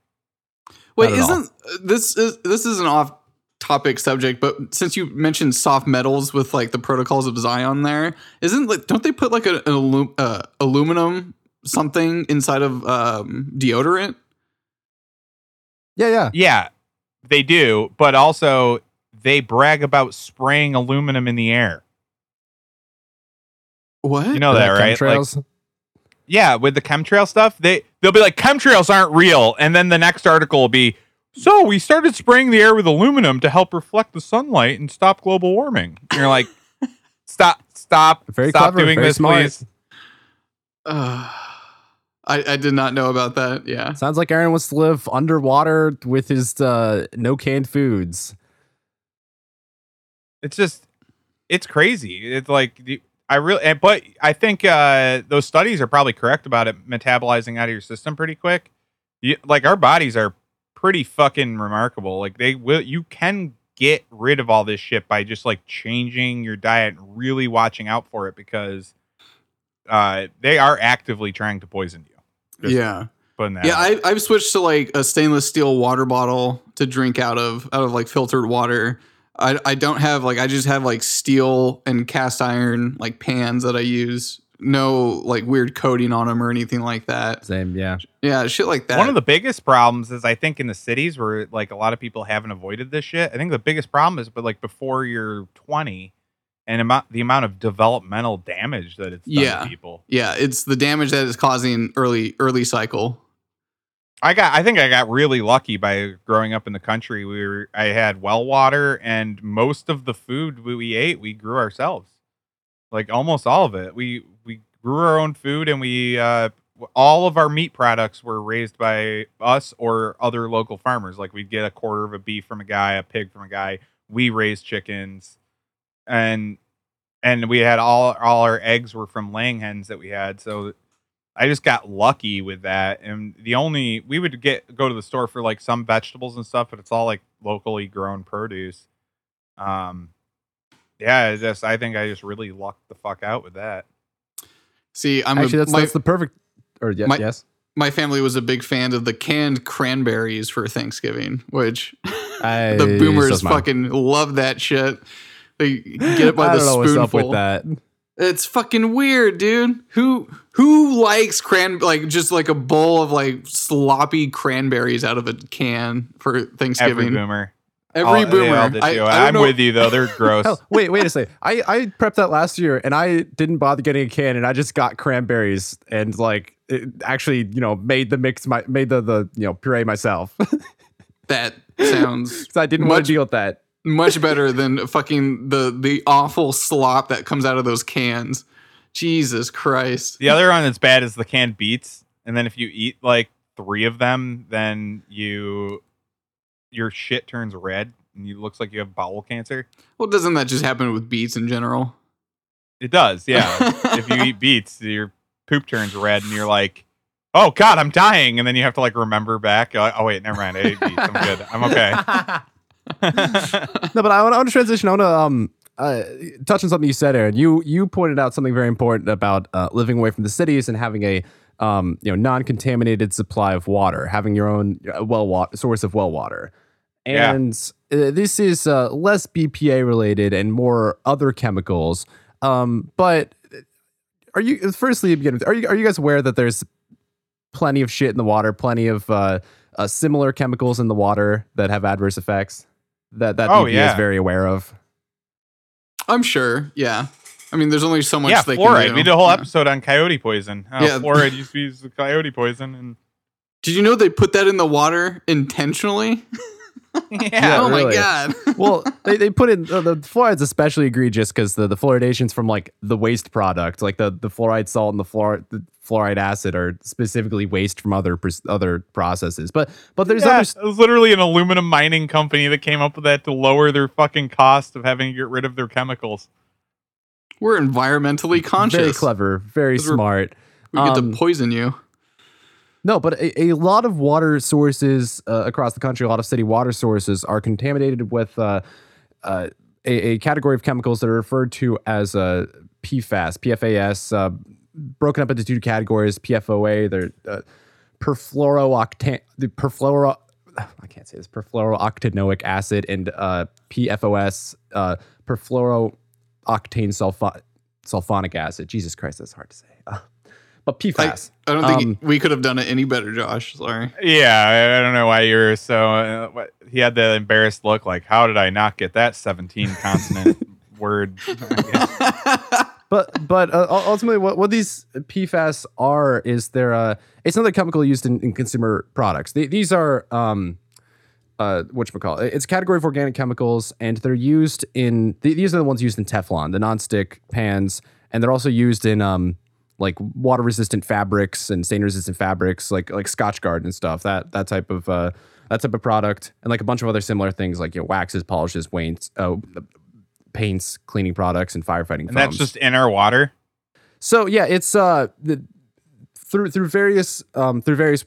Wait, Not all. isn't this is this is an off topic subject, but since you mentioned soft metals with like the protocols of Zion, there isn't like don't they put like a, an alum, uh, aluminum something inside of um, deodorant? Yeah, yeah. Yeah, they do, but also they brag about spraying aluminum in the air. What? You know that, right? Like, yeah, with the chemtrail stuff, they they'll be like chemtrails aren't real, and then the next article will be so we started spraying the air with aluminum to help reflect the sunlight and stop global warming. And you're like, stop, stop, Very stop clever, doing very this, smart. please. Uh, I, I did not know about that. Yeah. Sounds like Aaron wants to live underwater with his uh, no canned foods. It's just, it's crazy. It's like I really, but I think uh, those studies are probably correct about it metabolizing out of your system pretty quick. You, like our bodies are pretty fucking remarkable. Like they will, you can get rid of all this shit by just like changing your diet and really watching out for it because uh, they are actively trying to poison you. Just yeah. putting that. Yeah. I, I've switched to like a stainless steel water bottle to drink out of, out of like filtered water. I, I don't have like I just have like steel and cast iron like pans that I use. No like weird coating on them or anything like that. Same, yeah. Yeah, shit like that. One of the biggest problems is I think in the cities where like a lot of people haven't avoided this shit. I think the biggest problem is but like before you're 20 and amount the amount of developmental damage that it's done Yeah. to people. yeah, it's the damage that is causing early early cycle. I got I think I got really lucky by growing up in the country. We were I had well water and most of the food we, we ate we grew ourselves. Like almost all of it. We we grew our own food and we uh all of our meat products were raised by us or other local farmers. Like we'd get a quarter of a beef from a guy, a pig from a guy. We raised chickens and and we had all all our eggs were from laying hens that we had. So I just got lucky with that. And the only we would get go to the store for like some vegetables and stuff, but it's all like locally grown produce. Um yeah, it's just I think I just really lucked the fuck out with that. See, I'm Actually, a, that's, my, that's the perfect. Or yeah, my- yes. my family was a big fan of the canned cranberries for Thanksgiving, which I, the boomers so's mine. fucking love that shit. They get it by I the don't know what's up spoonful. with that. It's fucking weird, dude. Who who likes cran like just like a bowl of like sloppy cranberries out of a can for Thanksgiving? Every boomer. Every All- they boomer. all I, I I'm know- with you though. They're gross. Hell, wait, wait a second. I, I prepped that last year and I didn't bother getting a can and I just got cranberries and like it actually, you know, made the mix my made the the you know puree myself. That sounds I didn't want to deal with that. Much better than fucking the the awful slop that comes out of those cans. Jesus Christ. The other one that's bad is the canned beets, and then if you eat like three of them, then you your shit turns red and you looks like you have bowel cancer. Well, doesn't that just happen with beets in general? It does, yeah. if you eat beets, your poop turns red, and you're like, "Oh God, I'm dying," and then you have to like remember back. Like, oh wait, never mind. I ate beets. I'm good. I'm okay. No, but I want, I want to transition. I want to um uh, touch on something you said, Aaron. You you pointed out something very important about uh, living away from the cities and having a um you know non-contaminated supply of water, having your own uh, well water source of well water. And uh, this is uh, less BPA related and more other chemicals. Um, but are you firstly begin with, are you are you guys aware that there's plenty of shit in the water, plenty of uh, uh, similar chemicals in the water that have adverse effects that that Oh, BPA is very aware of. I'm sure. Yeah. I mean, there's only so much yeah, they fluoride. can do. We did a whole Yeah. episode on coyote poison. How Yeah. fluoride used to be used coyote poison, and Did you know they put that in the water intentionally? yeah, oh really. my god. well, they, they put in uh, the fluoride's especially egregious because the, the fluoridation's from like the waste product, like the, the fluoride salt and the fluoride the fluoride acid are specifically waste from other other processes. But but there's Yeah, other it was literally an aluminum mining company that came up with that to lower their fucking cost of having to get rid of their chemicals. We're environmentally conscious. very clever, very smart. We get Um, to poison you. No, but a, a lot of water sources uh, across the country, a lot of city water sources are contaminated with uh, uh, a, a category of chemicals that are referred to as uh, PFAS, PFAS, uh, broken up into two categories: PFOA, they're uh, perfluorooctane, the perfluoro. I can't say this perfluorooctanoic acid and uh, PFOS uh, perfluorooctane sulfa- sulfonic acid. Jesus Christ, that's hard to say. Uh, but I, PFAS. I don't think Um, we could have done it any better, Josh. Sorry. Yeah, I, I don't know why you're so. Uh, what, he had the embarrassed look, like, how did I not get that 17 consonant word? But but uh, ultimately, what, what these PFAS are is they're uh, it's another chemical used in, in consumer products. They, these are um, uh, what call it? It's a category of organic chemicals, and they're used in th- these are the ones used in Teflon, the nonstick pans, and they're also used in um like water resistant fabrics and stain resistant fabrics, like like Scotchgard and stuff. That that type of uh, that type of product, and like a bunch of other similar things like you know waxes, polishes, paints, uh, paints, cleaning products, and firefighting and foams. that's just in our water. So yeah, it's uh the, through through various um through various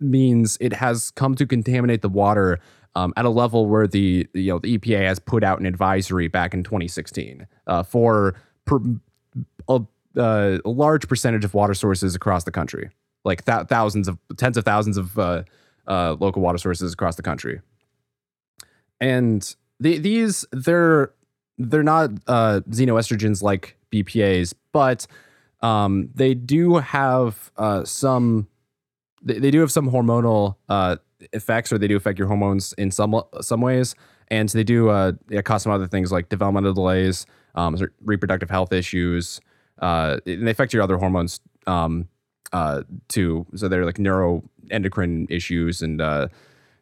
means it has come to contaminate the water um, at a level where the you know the EPA has put out an advisory back in 2016 uh, for per, a, uh, a large percentage of water sources across the country, like th- thousands of tens of thousands of uh, uh, local water sources across the country, and the, these they're they're not uh, xenoestrogens like BPA's, but um, they do have uh, some. They, they do have some hormonal uh, effects, or they do affect your hormones in some some ways, and they do uh, yeah, cause some other things like developmental delays, um, reproductive health issues, uh, and they affect your other hormones um, uh, too. So they're like neuroendocrine issues, and uh,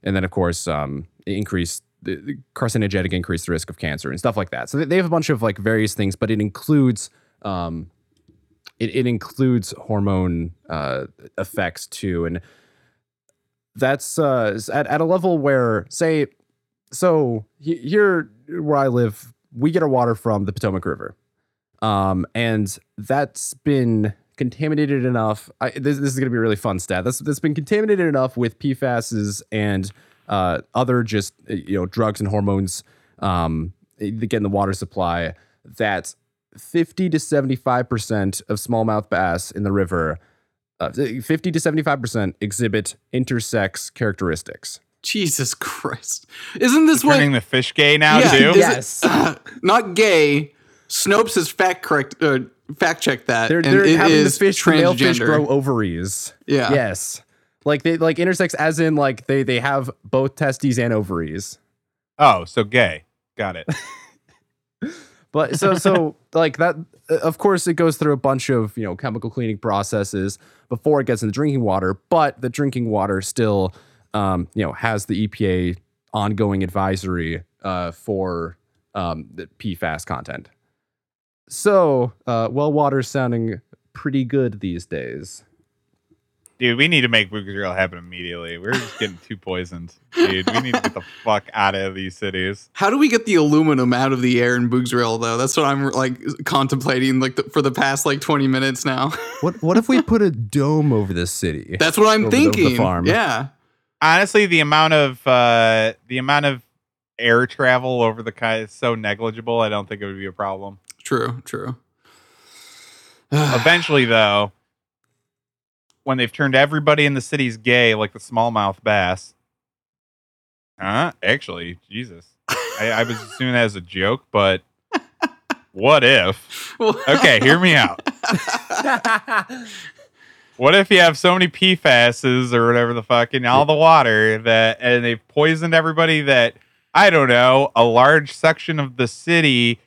and then of course um, increase the the carcinogenic increase the risk of cancer and stuff like that. So they- have a bunch of like various things, but it includes um, it, it includes hormone uh, effects too, and that's uh, at at a level where say so here where I live, we get our water from the Potomac River, um, and that's been contaminated enough. I, this, this is going to be a really fun stat. That's that's been contaminated enough with PFASs and uh, other just uh, you know drugs and hormones um, that get in the water supply that 50 to 75 percent of smallmouth bass in the river. Uh, 50 to 75% exhibit intersex characteristics. Jesus Christ. Isn't this what Turning the fish gay now Yeah, too. Yes. it- not gay. Snopes has fact correct uh, fact checked that. They're, they're it having the is fish, the male fish grow ovaries. Yeah. Yes. Like they like intersex as in like they they have both testes and ovaries. Oh, so gay. Got it. But so so like that uh, of course it goes through a bunch of, you know, chemical cleaning processes before it gets in the drinking water, but the drinking water still um, you know, has the EPA ongoing advisory uh for um the PFAS content. So, uh well water's sounding pretty good these days. Dude, we need to make Booga's happen immediately. We're just getting too poisoned. Dude, we need to get the fuck out of these cities. How do we get the aluminum out of the air in Boogsrill though? That's what I'm like contemplating like the, for the past like 20 minutes now. What what if we put a dome over this city? That's what I'm Over the- the thinking. farm. Yeah. Honestly, the amount of uh the amount of air travel over the kind is so negligible. I don't think it would be a problem. True, true. Eventually, though, when they've turned everybody in the cities gay, like the smallmouth bass. Huh? Actually, Jesus. I, I was assuming that as a joke, but what if? Okay, hear me out. What if you have so many PFASs or whatever the fuck in all the water that, and they've poisoned everybody that, I don't know, a large section of the city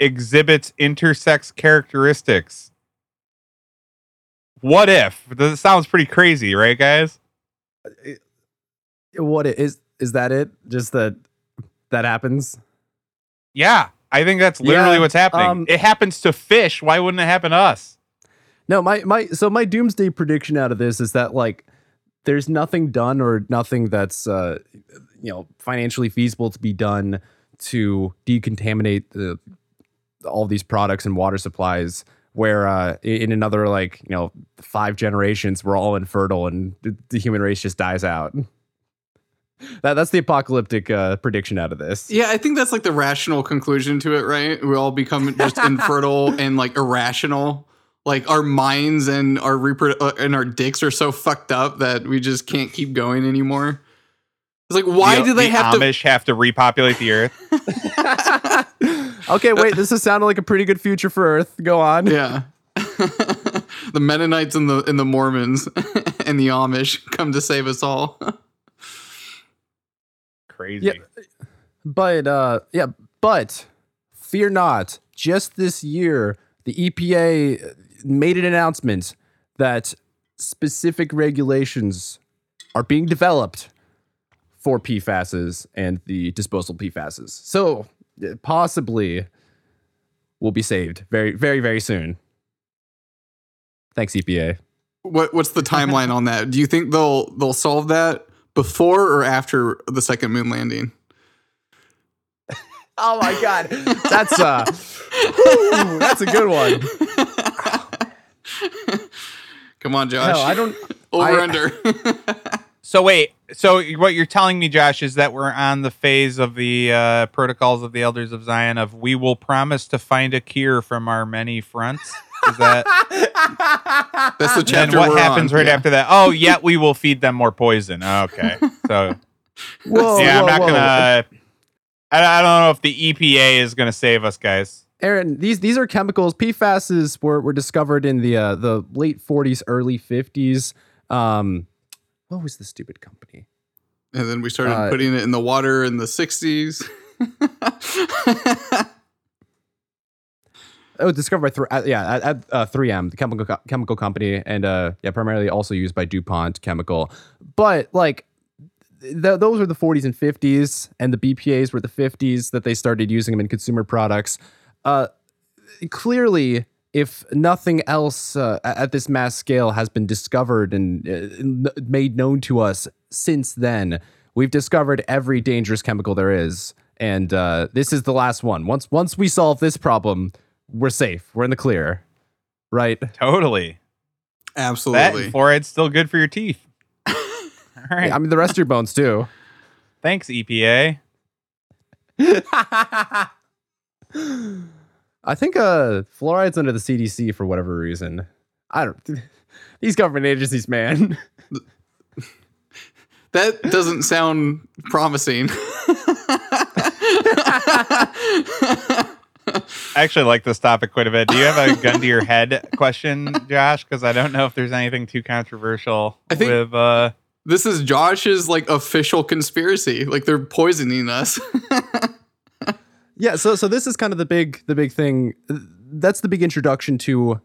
exhibits intersex characteristics? What if? This sounds pretty crazy, right, guys? what it is is that it? Just that that happens? Yeah, I think that's literally Yeah, what's happening. um, it happens to fish. Why wouldn't it happen to us? No, my my so my doomsday prediction out of this is that like there's nothing done or nothing that's uh you know financially feasible to be done to decontaminate the all these products and water supplies where uh in another like you know five generations we're all infertile and the, the human race just dies out that that's the apocalyptic uh prediction out of this Yeah, I think that's like the rational conclusion to it, right? We all become just infertile and like irrational. Like our minds and our repro- uh, and our dicks are so fucked up that we just can't keep going anymore. It's like, why the, do they the have to? Amish have to repopulate the earth? okay, wait. This is sounding like a pretty good future for Earth. Go on. Yeah. the Mennonites and the and the Mormons and the Amish come to save us all. Crazy. Yeah. But uh, yeah, but fear not. Just this year, the EPA made an announcement that specific regulations are being developed for PFASs and the disposal PFASs. So possibly will be saved very, very, very soon. Thanks, EPA. What what's the timeline on that? Do you think they'll they'll solve that before or after the second moon landing? Oh my god, that's uh, whew, that's a good one. Come on, Josh. Hell, I don't. Over I- under. So wait, so what you're telling me, Josh, is that we're on the phase of the uh, protocols of the elders of Zion of we will promise to find a cure from our many fronts. Is that That's the chapter? and what we're happens on. right Yeah. after that? Oh, yet we will feed them more poison. Okay, so Whoa, yeah, I'm not whoa. gonna. I, I don't know if the EPA is gonna save us, guys. Aaron, these these are chemicals. PFASs were, were discovered in the uh, the late 40s, early 50s. Um, what was the stupid company? And then we started Uh, putting it in the water in the 60s. Oh, discovered by uh, yeah at, at uh, 3M, the chemical co- chemical company, and uh, yeah, primarily also used by DuPont Chemical. But like, th- those were the 40s and 50s, and the BPA's were the 50s that they started using them in consumer products. Uh, clearly, if nothing else uh, at this mass scale has been discovered and uh, made known to us since then, we've discovered every dangerous chemical there is, and uh, this is the last one. Once once we solve this problem, we're safe. We're in the clear, right? Totally. Absolutely. and fluoride's still good for your teeth. All right. I mean, the rest of your bones too. Thanks, EPA. I think uh, fluoride's under the CDC for whatever reason. I don't. These government agencies, man. that doesn't sound promising. I actually like this topic quite a bit. Do you have a gun to your head question, Josh? Because I don't know if there's anything too controversial I think- with uh this is Josh's like official conspiracy. Like they're poisoning us. Yeah, so so this is kind of the big the big thing. That's the big introduction to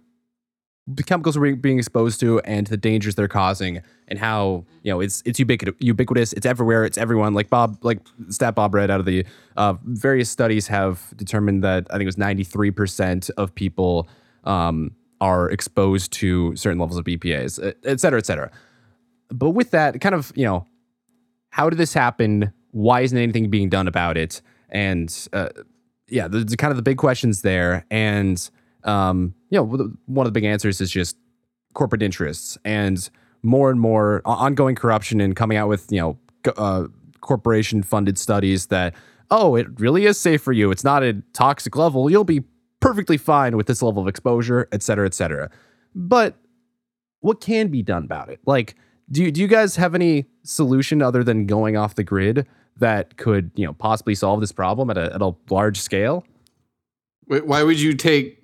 the chemicals we're being exposed to and the dangers they're causing and how you know it's it's ubiquitous ubiquitous it's everywhere it's everyone. Like bob like stat bob read out of the uh, various studies have determined that i think it was 93% of people um, are exposed to certain levels of bpas et- et cetera et cetera. But with that kind of you know how did this happen? Why isn't anything being done about it and uh, yeah the, the kind of the big questions there. And um, you know one of the big answers is just corporate interests. And more and more ongoing corruption and coming out with you know uh, corporation funded studies that oh it really is safe for you. It's not a toxic level. You'll be perfectly fine with this level of exposure et cetera et cetera. But what can be done about it? Like do do you guys have any solution other than going off the grid that could you know possibly solve this problem at a, at a large scale Wait, Why would you take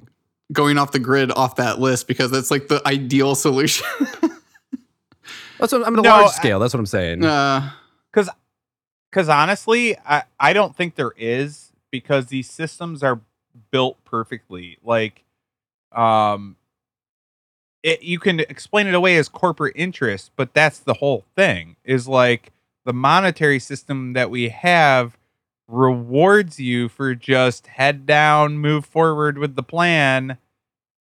going off the grid off that list? Because that's like the ideal solution. that's what, i mean a No, large I- scale that's what i'm saying uh, because because honestly, I I don't think there is because these systems are built perfectly. Like, um, it you can explain it away as corporate interest, but that's the whole thing. Is like the monetary system that we have rewards you for just head down, move forward with the plan.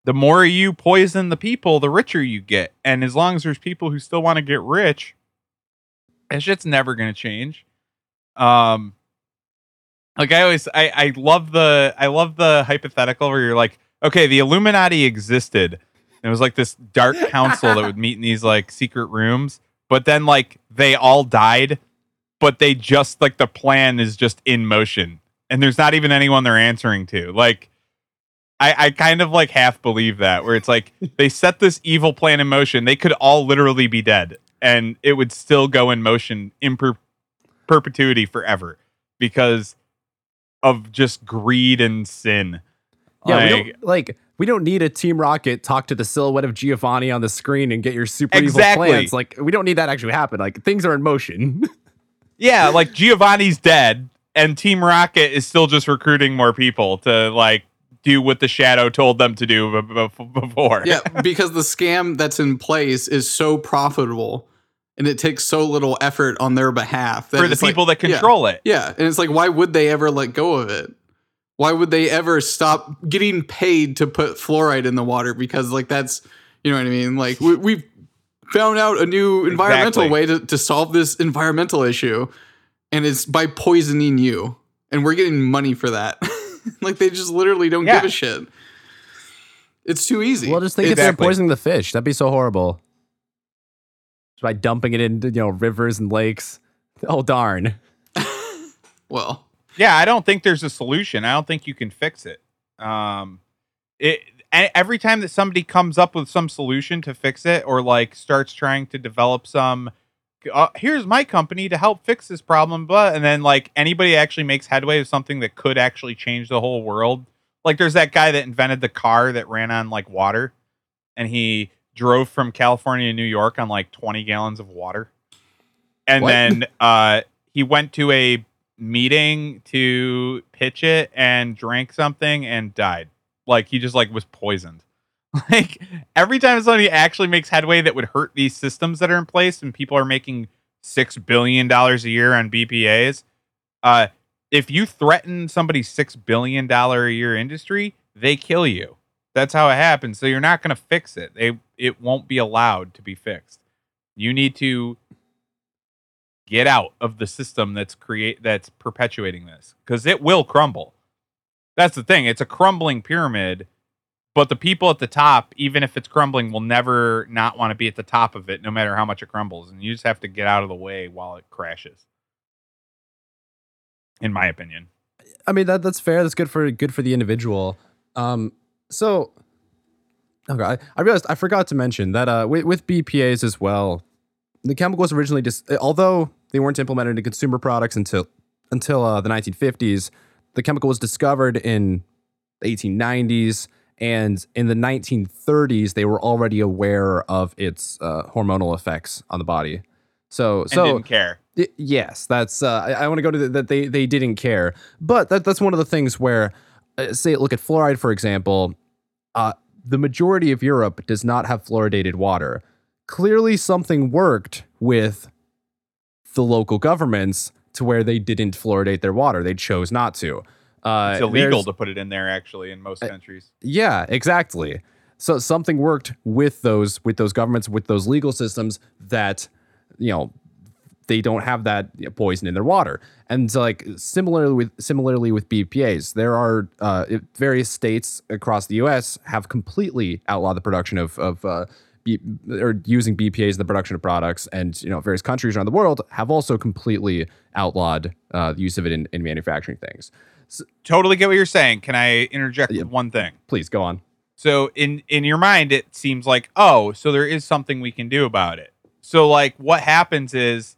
The more you poison the people, the richer you get. And as long as there's people who still want to get rich, that shit's never gonna change. Um like I always I, I love the I love the hypothetical where you're like, okay, the Illuminati existed. And it was like this dark council that would meet in these like secret rooms, but then like they all died, but they just like the plan is just in motion. And there's not even anyone they're answering to. Like I, I kind of like half believe that where it's like they set this evil plan in motion. They could all literally be dead and it would still go in motion imper- perpetuity forever because of just greed and sin. Yeah, we Like, don't, like we don't need a Team Rocket talk to the silhouette of Giovanni on the screen and get your super Exactly. evil plans. Like we don't need that to actually happen. Like things are in motion. yeah, like Giovanni's dead and Team Rocket is still just recruiting more people to like do what the Shadow told them to do b- b- before. yeah, because the scam that's in place is so profitable and it takes so little effort on their behalf that for the it's like- people that yeah, control it. Yeah, and it's like, why would they ever let go of it? Why would they ever stop getting paid to put fluoride in the water? Because like that's, you know what I mean. Like we, we've found out a new environmental Exactly. way to, to solve this environmental issue, and it's by poisoning you, and we're getting money for that. like they just literally don't Yeah. give a shit. It's too easy. well, just think if they're poisoning the fish. That'd be so horrible. Just by dumping it into you know rivers and lakes. Oh darn. well, Yeah, I don't think there's a solution. I don't think you can fix it. Um, it every time that somebody comes up with some solution to fix it, or like starts trying to develop some, uh, here's my company to help fix this problem, but and then like anybody actually makes headway with something that could actually change the whole world. Like there's that guy that invented the car that ran on like water, and he drove from California to New York on like 20 gallons of water, and What? then uh, he went to a meeting to pitch it and drank something and died. Like he just like was poisoned. Like every time somebody actually makes headway that would hurt these systems that are in place and people are making six billion dollars a year on BPAs, uh, if you threaten somebody's six billion dollar a year industry, they kill you. That's how it happens. So you're not gonna fix it. They it won't be allowed to be fixed. You need to get out of the system that's create that's perpetuating this because it will crumble. That's the thing. It's a crumbling pyramid, but the people at the top, even if it's crumbling, will never not want to be at the top of it, no matter how much it crumbles. And you just have to get out of the way while it crashes. In my opinion. I mean that that's fair. That's good for good for the individual. Um, so okay, I, I realized I forgot to mention that uh, with, with BPA's as well, the chemicals originally just although they weren't implemented into consumer products until until uh, the 1950s, the chemical was discovered in the 1890s, and in the 1930s they were already aware of its uh, hormonal effects on the body. So And so didn't care. Y- yes, that's. Uh, I, I want to go to the, that they they didn't care, but that that's one of the things where, uh, say, look at fluoride for example. Uh, the majority of Europe does not have fluoridated water. Clearly, something worked with the local governments to where they didn't fluoridate their water. They chose not to. Uh, It's illegal to put it in there actually in most countries. yeah, exactly. So something worked with those with those governments with those legal systems that you know they don't have that poison in their water. And so, like similarly with similarly with BPA's, there are uh, various states across the U.S. have completely outlawed the production of of uh, B, or using BPA's in the production of products, and you know various countries around the world have also completely outlawed uh, the use of it in, in manufacturing things. Totally get what you're saying. Can I interject Yeah. one thing? Please go on. So in in your mind, it seems like oh, so there is something we can do about it. So like, what happens is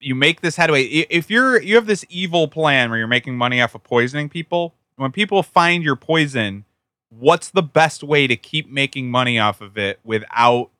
you make this headway. If you're you have this evil plan where you're making money off of poisoning people, when people find your poison, what's the best way to keep making money off of it without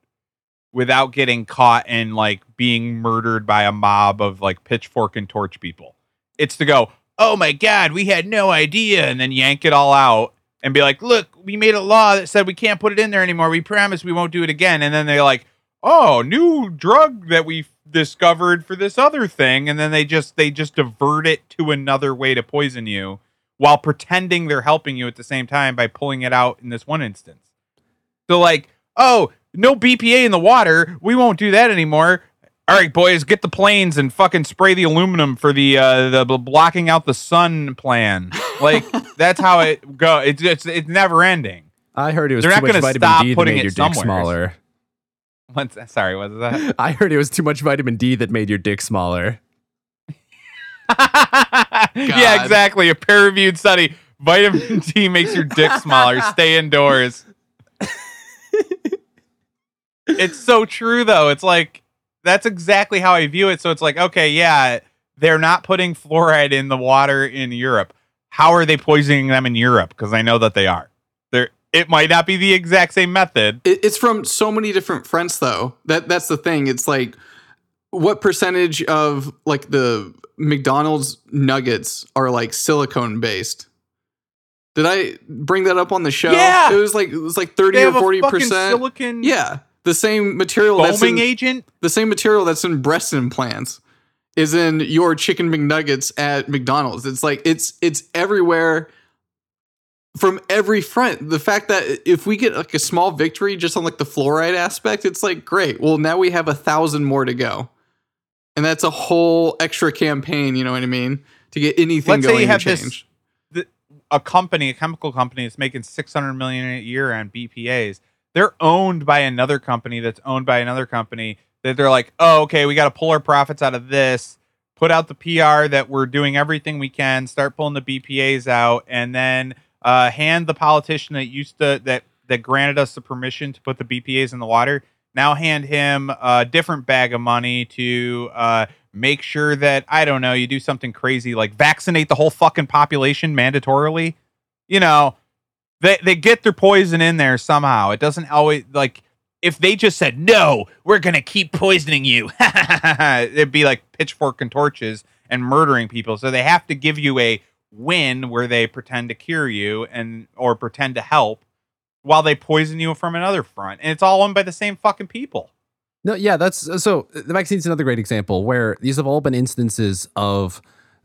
without getting caught and like being murdered by a mob of like pitchfork and torch people? It's to go, oh my god, we had no idea, and then yank it all out and be like, look, we made a law that said we can't put it in there anymore. We promise we won't do it again. And then they're like, oh, new drug that we discovered for this other thing. And then they just they just divert it to another way to poison you while pretending they're helping you at the same time by pulling it out in this one instance. So like, oh, no BPA in the water. We won't do that anymore. All right, boys, get the planes and fucking spray the aluminum for the uh, the blocking out the sun plan. Like that's how it go. It's it's it's never ending. I heard it was They're too not much gonna vitamin stop D that putting made it your dick somewhere. smaller. What's? Sorry, what was that? I heard it was too much vitamin D that made your dick smaller. yeah, exactly. A peer reviewed study. Vitamin D makes your dick smaller. Stay indoors. it's so true though. It's like that's exactly how I view it. So it's like, okay, yeah, they're not putting fluoride in the water in Europe. How are they poisoning them in Europe? Because I know that they are. There, it might not be the exact same method. It, it's from so many different fronts, though. That that's the thing. It's like what percentage of like the McDonald's nuggets are like silicone based? Did I bring that up on the show? Yeah. it was like it was like thirty They or forty percent. silicon Yeah, the same material that's foaming in, agent. the same material that's in breast implants is in your chicken McNuggets at McDonald's. It's like it's it's everywhere from every front. The fact that if we get like a small victory just on like the fluoride aspect, it's like great. Well, now we have a thousand more to go. And that's a whole extra campaign, you know what I mean? To get anything Let's say you have this- change. a company, a chemical company that's making 600 million a year on BPAs, they're owned by another company that's owned by another company that they're like, "Oh, okay, we got to pull our profits out of this, put out the PR that we're doing everything we can, start pulling the BPAs out and then uh, hand the politician that used to that that granted us the permission to put the BPAs in the water, now hand him a different bag of money to uh, make sure that I don't know, you do something crazy like vaccinate the whole fucking population mandatorily. You know, they they get their poison in there somehow. It doesn't always like if they just said no, we're gonna keep poisoning you. It'd be like pitchfork and torches and murdering people. So they have to give you a win where they pretend to cure you and or pretend to help while they poison you from another front. And it's all owned by the same fucking people. No, yeah, that's so. The vaccine's another great example where these have all been instances of,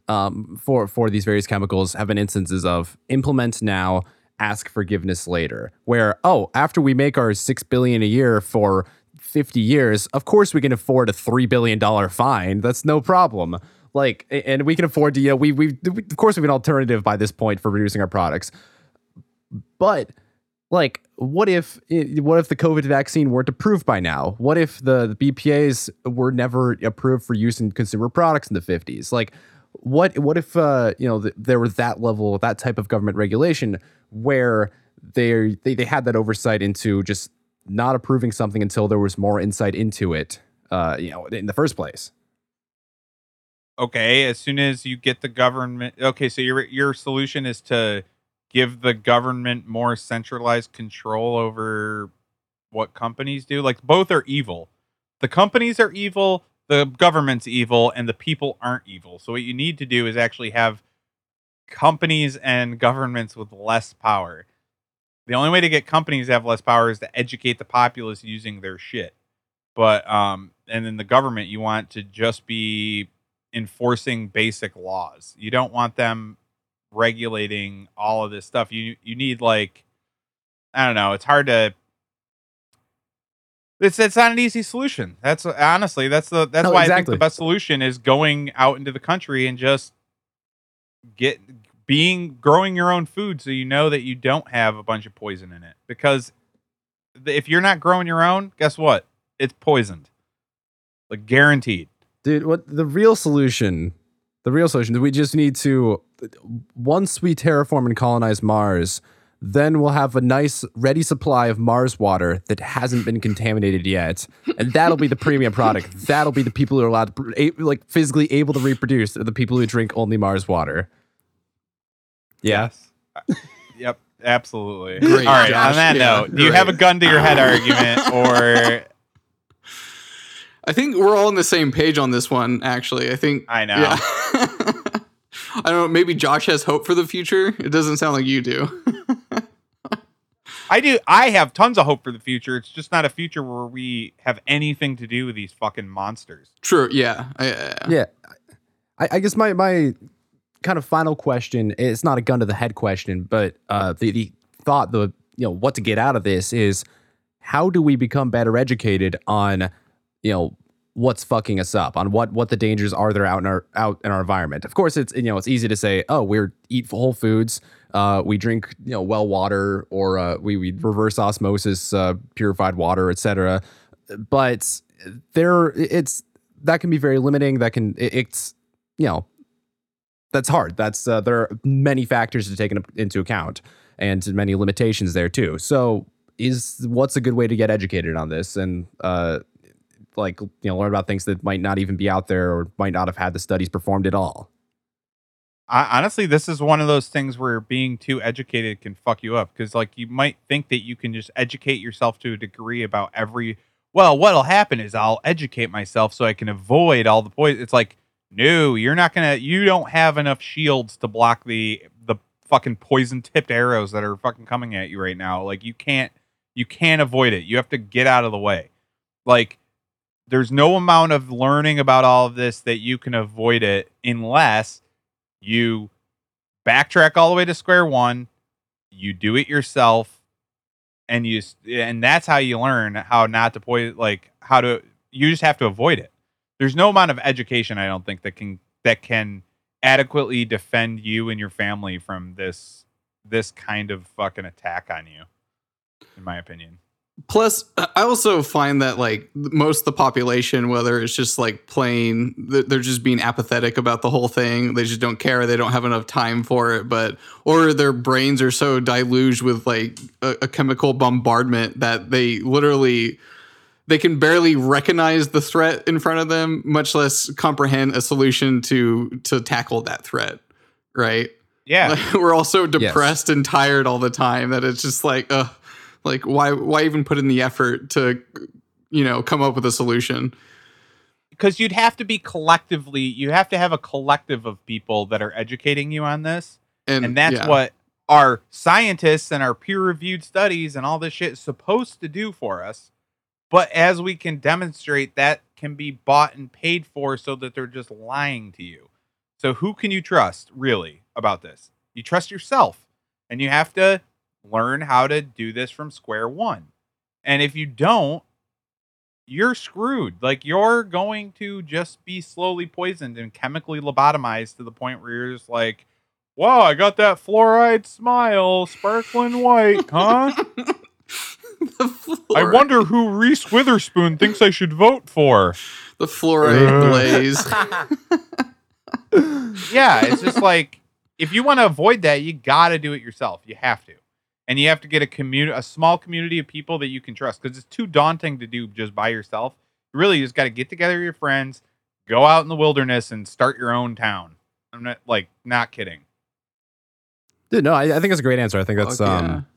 um, for for these various chemicals have been instances of implement now, ask forgiveness later. Where oh, after we make our six billion a year for fifty years, of course we can afford a three billion dollar fine. That's no problem. Like, and we can afford to, you know, we we of course we have an alternative by this point for reducing our products, but like what if what if the covid vaccine weren't approved by now? What if the, the bpas were never approved for use in consumer products in the 50s like what what if uh you know th- there was that level that type of government regulation where they they they had that oversight into just not approving something until there was more insight into it uh you know in the first place? Okay as soon as you get the government okay so your your solution is to give the government more centralized control over what companies do? Like both are evil. The companies are evil the government's evil and the people aren't evil. So what you need to do is actually have companies and governments with less power. The only way to get companies to have less power is to educate the populace using their shit. But um and then the government you want to just be enforcing basic laws. You don't want them regulating all of this stuff. You you need like I don't know, it's hard to it's it's not an easy solution. That's honestly that's the that's No, why I think the best solution is going out into the country and just get being growing your own food so you know that you don't have a bunch of poison in it because if you're not growing your own, guess what? It's poisoned. Like guaranteed. dude what the real solution the real solution is we just need to once we terraform and colonize mars then we'll have a nice ready supply of mars water that hasn't been contaminated yet and that'll be the premium product that'll be the people who are allowed to like physically able to reproduce the people who drink only mars water yeah Yes. Yep. Absolutely. Great, All right. Josh. On that Yeah, note, do you have a gun to your head argument, or I think we're all on the same page on this one, actually. I think I know. Yeah. I don't know, maybe Josh has hope for the future. It doesn't sound like you do. I do? I have tons of hope for the future. It's just not a future where we have anything to do with these fucking monsters. True, yeah. I- I- yeah I, I guess my my kind of final question it's not a gun to the head question but uh the, the thought the you know what to get out of this is how do we become better educated on you know what's fucking us up on what what the dangers are that are out in our out in our environment. Of course it's you know it's easy to say oh we're eat whole foods uh we drink you know well water or uh we, we reverse osmosis uh purified water etc but there it's that can be very limiting. That can it, it's you know that's hard. That's uh, there are many factors to take in- into account and many limitations there too. So is what's a good way to get educated on this? And uh like you know learn about things that might not even be out there or might not have had the studies performed at all. I, honestly, this is one of those things where being too educated can fuck you up because, like, you might think that you can just educate yourself to a degree about every. Well, what'll happen is I'll educate myself so I can avoid all the poison. It's like, no, you're not gonna. You don't have enough shields to block the the fucking poison tipped arrows that are fucking coming at you right now. Like, you can't. You can't avoid it. You have to get out of the way. Like, there's no amount of learning about all of this that you can avoid it unless you backtrack all the way to square one you do it yourself and you and that's how you learn how not to poison like how to you just have to avoid it. There's no amount of education i don't think that can that can adequately defend you and your family from this this kind of fucking attack on you in my opinion Plus, I also find that like most of the population, whether it's just like plain, they're just being apathetic about the whole thing. They just don't care. They don't have enough time for it. But or their brains are so deluged with like a, a chemical bombardment that they literally they can barely recognize the threat in front of them, much less comprehend a solution to to tackle that threat. Right? yeah Like, we're all so depressed and tired all the time that it's just like, uh, like why why even put in the effort to, you know, come up with a solution? because you'd have to be collectively you have to have a collective of people that are educating you on this. And, and that's yeah. what our scientists and our peer-reviewed studies and all this shit is supposed to do for us. But as we can demonstrate that can be bought and paid for so that they're just lying to you. So who can you trust really about this? You trust yourself. And you have to learn how to do this from square one and if you don't you're screwed like you're going to just be slowly poisoned and chemically lobotomized to the point where you're just like Wow, I got that fluoride smile, sparkling white, huh? the I wonder who Reese Witherspoon thinks I should vote for. the fluoride Ugh. blaze. Yeah, it's just like if you want to avoid that, you got to do it yourself. You have to. And you have to get a community, a small community of people that you can trust because it's too daunting to do just by yourself. Really, you just got to get together with your friends, go out in the wilderness and start your own town. I'm not like not kidding. Dude, no, I, I think that's a great answer. I think that's Fuck um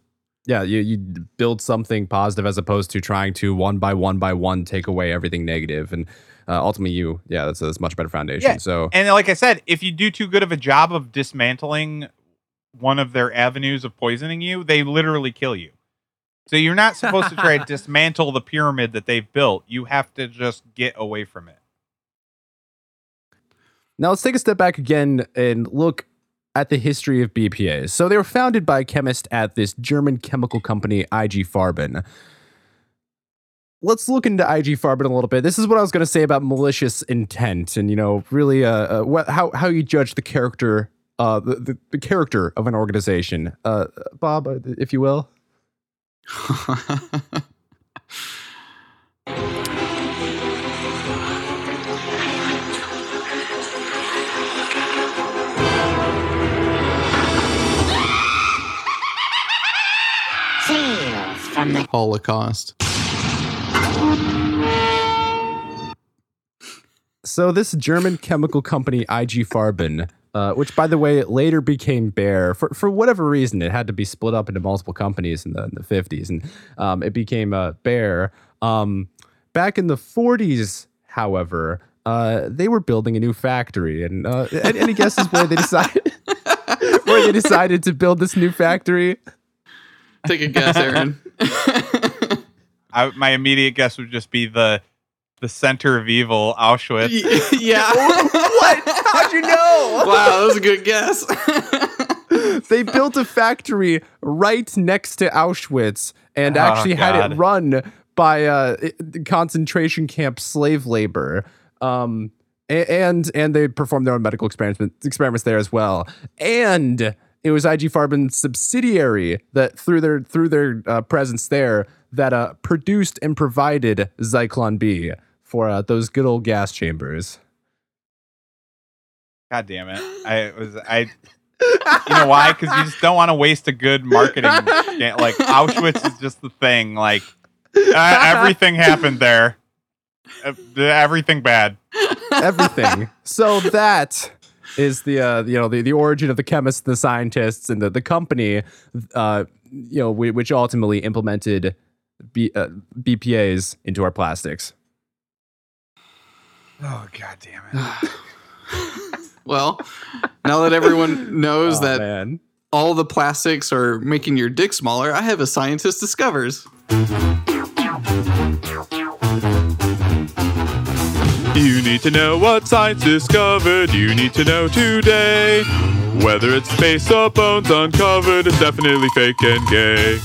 yeah, you you build something positive as opposed to trying to one by one by one take away everything negative, and uh, ultimately you yeah that's a, that's a much better foundation. Yeah, So And like I said, if you do too good of a job of dismantling one of their avenues of poisoning you, they literally kill you. So you're not supposed to try to dismantle the pyramid that they've built. You have to just get away from it. Now let's take a step back again and look at the history of BPAs. So they were founded by a chemist at this German chemical company, IG Farben. Let's look into IG Farben a little bit. This is what I was going to say about malicious intent, and you know, really, uh, uh what, how how you judge the character, uh, the, the, the character of an organization. Uh, Bob, uh, if you will. Tales from the Holocaust. So this German chemical company IG Farben, uh, which by the way later became Bayer for for whatever reason, it had to be split up into multiple companies in the, in the 50s, and um, it became uh, Bayer. Um, back in the 40s, however, uh, they were building a new factory, and uh, any, any guesses where they decided where they decided to build this new factory? Take a guess, Aaron. I, my immediate guess would just be the the center of evil, Auschwitz. yeah. What? How'd you know? Wow, that was a good guess. they built a factory right next to Auschwitz and Oh, actually had it run by uh, concentration camp slave labor. Um, and and they performed their own medical experiments experiments there as well. And it was IG Farben's subsidiary that through their through their uh, presence there that uh, produced and provided Zyklon B for uh, those good old gas chambers. God damn it! I was I. You know why? Because you just don't want to waste a good marketing. Like Auschwitz is just the thing. Like uh, everything happened there. Everything bad. everything. so that is the uh, you know the, the origin of the chemists, the scientists, and the the company, uh, you know, whi- which ultimately implemented B, uh, BPA's into our plastics. Oh god damn it. Well, now that everyone knows Oh, that man. all the plastics are making your dick smaller, I have a scientist discovers. You need to know what science discovered. You need to know today. Whether it's space or bones uncovered, it's definitely fake and gay.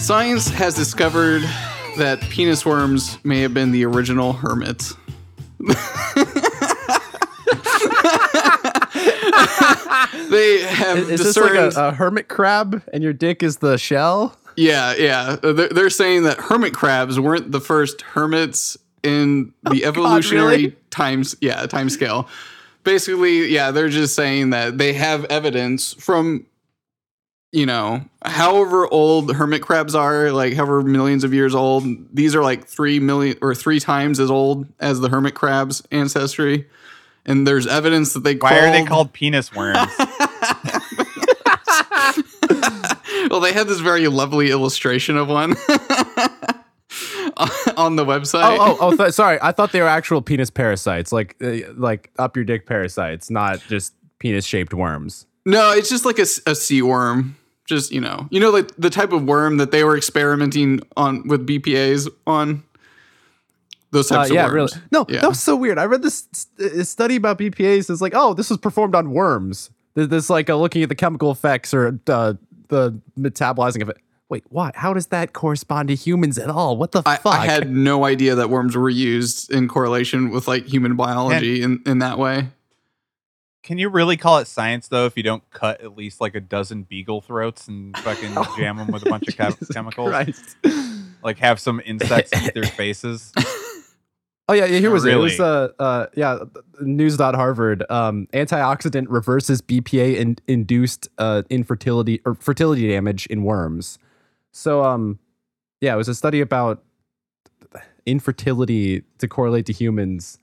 Science has discovered that penis worms may have been the original hermits. they have Is, is this like a, a hermit crab, and your dick is the shell? yeah, yeah. They're, they're saying that hermit crabs weren't the first hermits in the oh, evolutionary really? times. Yeah, time scale. Basically, yeah, they're just saying that they have evidence from you know, however old hermit crabs are, like however millions of years old, these are like three million or three times as old as the hermit crab's ancestry. And there's evidence that they Why are they called penis worms? well, they had this very lovely illustration of one on the website. Oh, oh, oh! Th- sorry, I thought they were actual penis parasites, like uh, like up your dick parasites, not just penis shaped worms. No, it's just like a sea worm. Just you know, you know, like the type of worm that they were experimenting on with BPA's on. Those Uh, types yeah, of worms. Yeah, really. No, Yeah. that was so weird. I read this st- uh, study about BPA's. It's like, oh, this was performed on worms. This like uh, looking at the chemical effects or uh, the metabolizing of it. Wait, what? How does that correspond to humans at all? What the I, fuck? I had no idea that worms were used in correlation with like human biology in, in that way. Can you really call it science though if you don't cut at least like a dozen beagle throats and fucking jam them with a bunch of chem- chemicals? Christ. Like have some insects eat their faces? Oh yeah, yeah here was it. It was Really? uh, uh yeah, news.harvard. Um antioxidant reverses BPA in, induced uh infertility or fertility damage in worms. So um yeah, it was a study about infertility to correlate to humans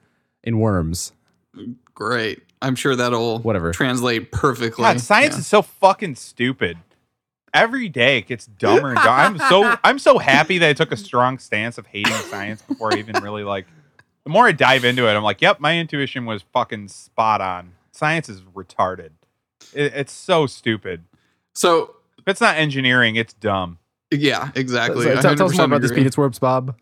in worms. Great. I'm sure that'll Whatever. translate perfectly. God, science Yeah. is so fucking stupid. Every day it gets dumber and dumber. I'm so I'm so happy that I took a strong stance of hating science before I even really like. The more I dive into it, I'm like, yep, my intuition was fucking spot on. Science is retarded. It, it's so stupid. So If it's not engineering, it's dumb. yeah, exactly. So, I tell, tell us more 100% about this agree. penis worms, Bob.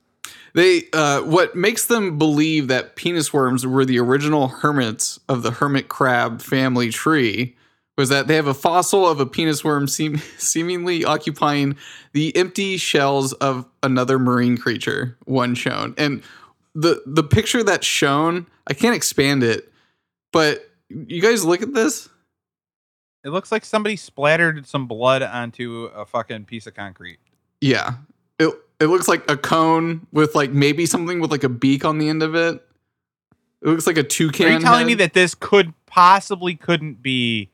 They uh, what makes them believe that penis worms were the original hermits of the hermit crab family tree was that they have a fossil of a penis worm seem, seemingly occupying the empty shells of another marine creature. One shown, and the the picture that's shown, I can't expand it, but you guys look at this. It looks like somebody splattered some blood onto a fucking piece of concrete. Yeah, it it looks like a cone with like maybe something with like a beak on the end of it. It looks like a toucan. Are you telling head. me that this could possibly couldn't be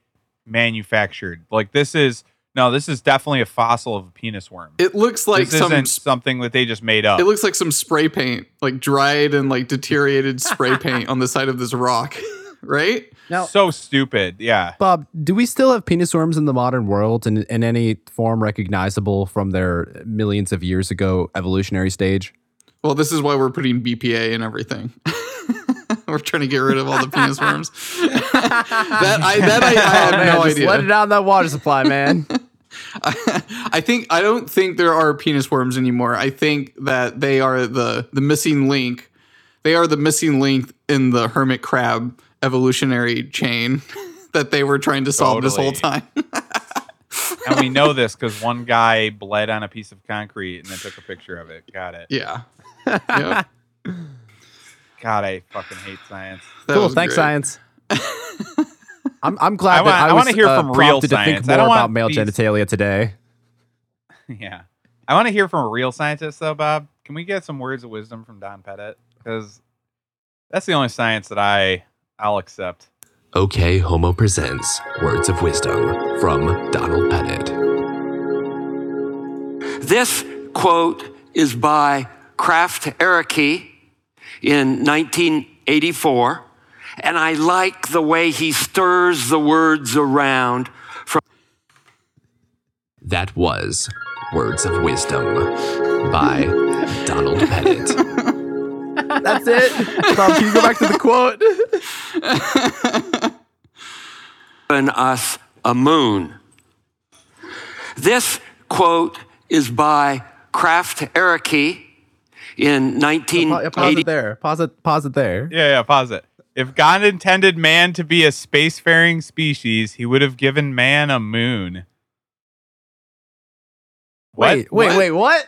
manufactured? Like this is no, this is definitely a fossil of a penis worm. It looks like this some. isn't something that they just made up. It looks like some spray paint, like dried and like deteriorated spray paint on the side of this rock, right? Now, so stupid. Yeah. Bob, do we still have penis worms in the modern world in, in any form recognizable from their millions of years ago evolutionary stage? Well, this is why we're putting BPA and everything. we're trying to get rid of all the penis worms. that I that I, I have Oh, man, no just idea. let it out in that water supply, man. I think I don't think there are penis worms anymore. I think that they are the the missing link. They are the missing link in the hermit crab evolutionary chain that they were trying to solve this whole time. and we know this because one guy bled on a piece of concrete and then took a picture of it. Got it. yeah. yeah. God, I fucking hate science. That cool, thanks, great. science. I'm, I'm glad I wa- that I, I was wanna hear uh, from real prompted to think science. I don't want about male these- genitalia today. yeah. I want to hear from a real scientist though, Bob. Can we get some words of wisdom from Don Pettit? Because that's the only science that I I'll accept. OK Homo presents Words of Wisdom from Donald Pettit. This quote is by Krafft Ehricke in 1984, and I like the way he stirs the words around from That was Words of Wisdom by Donald Pettit. That's it. Bob, can you go back to the quote? given us a moon. This quote is by Krafft Ehricke in Pa- Pause it there. Pause it. Pause it there. Yeah, yeah, pause it. If God intended man to be a spacefaring species, he would have given man a moon. What? Wait, wait, What? wait. What?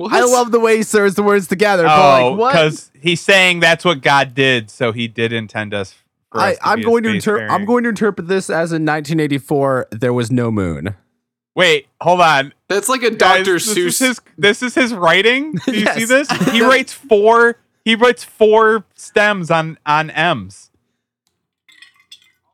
What? I love the way he serves the words together. but Oh, like, because he's saying that's what God did, so he did intend us. For I, us to I'm be a going to interpret. I'm going to interpret this as in 1984 there was no moon. Wait, hold on. That's like a Dr. Seuss. Is his, this is his writing. Do you see this? He writes four. He writes four stems on on M's.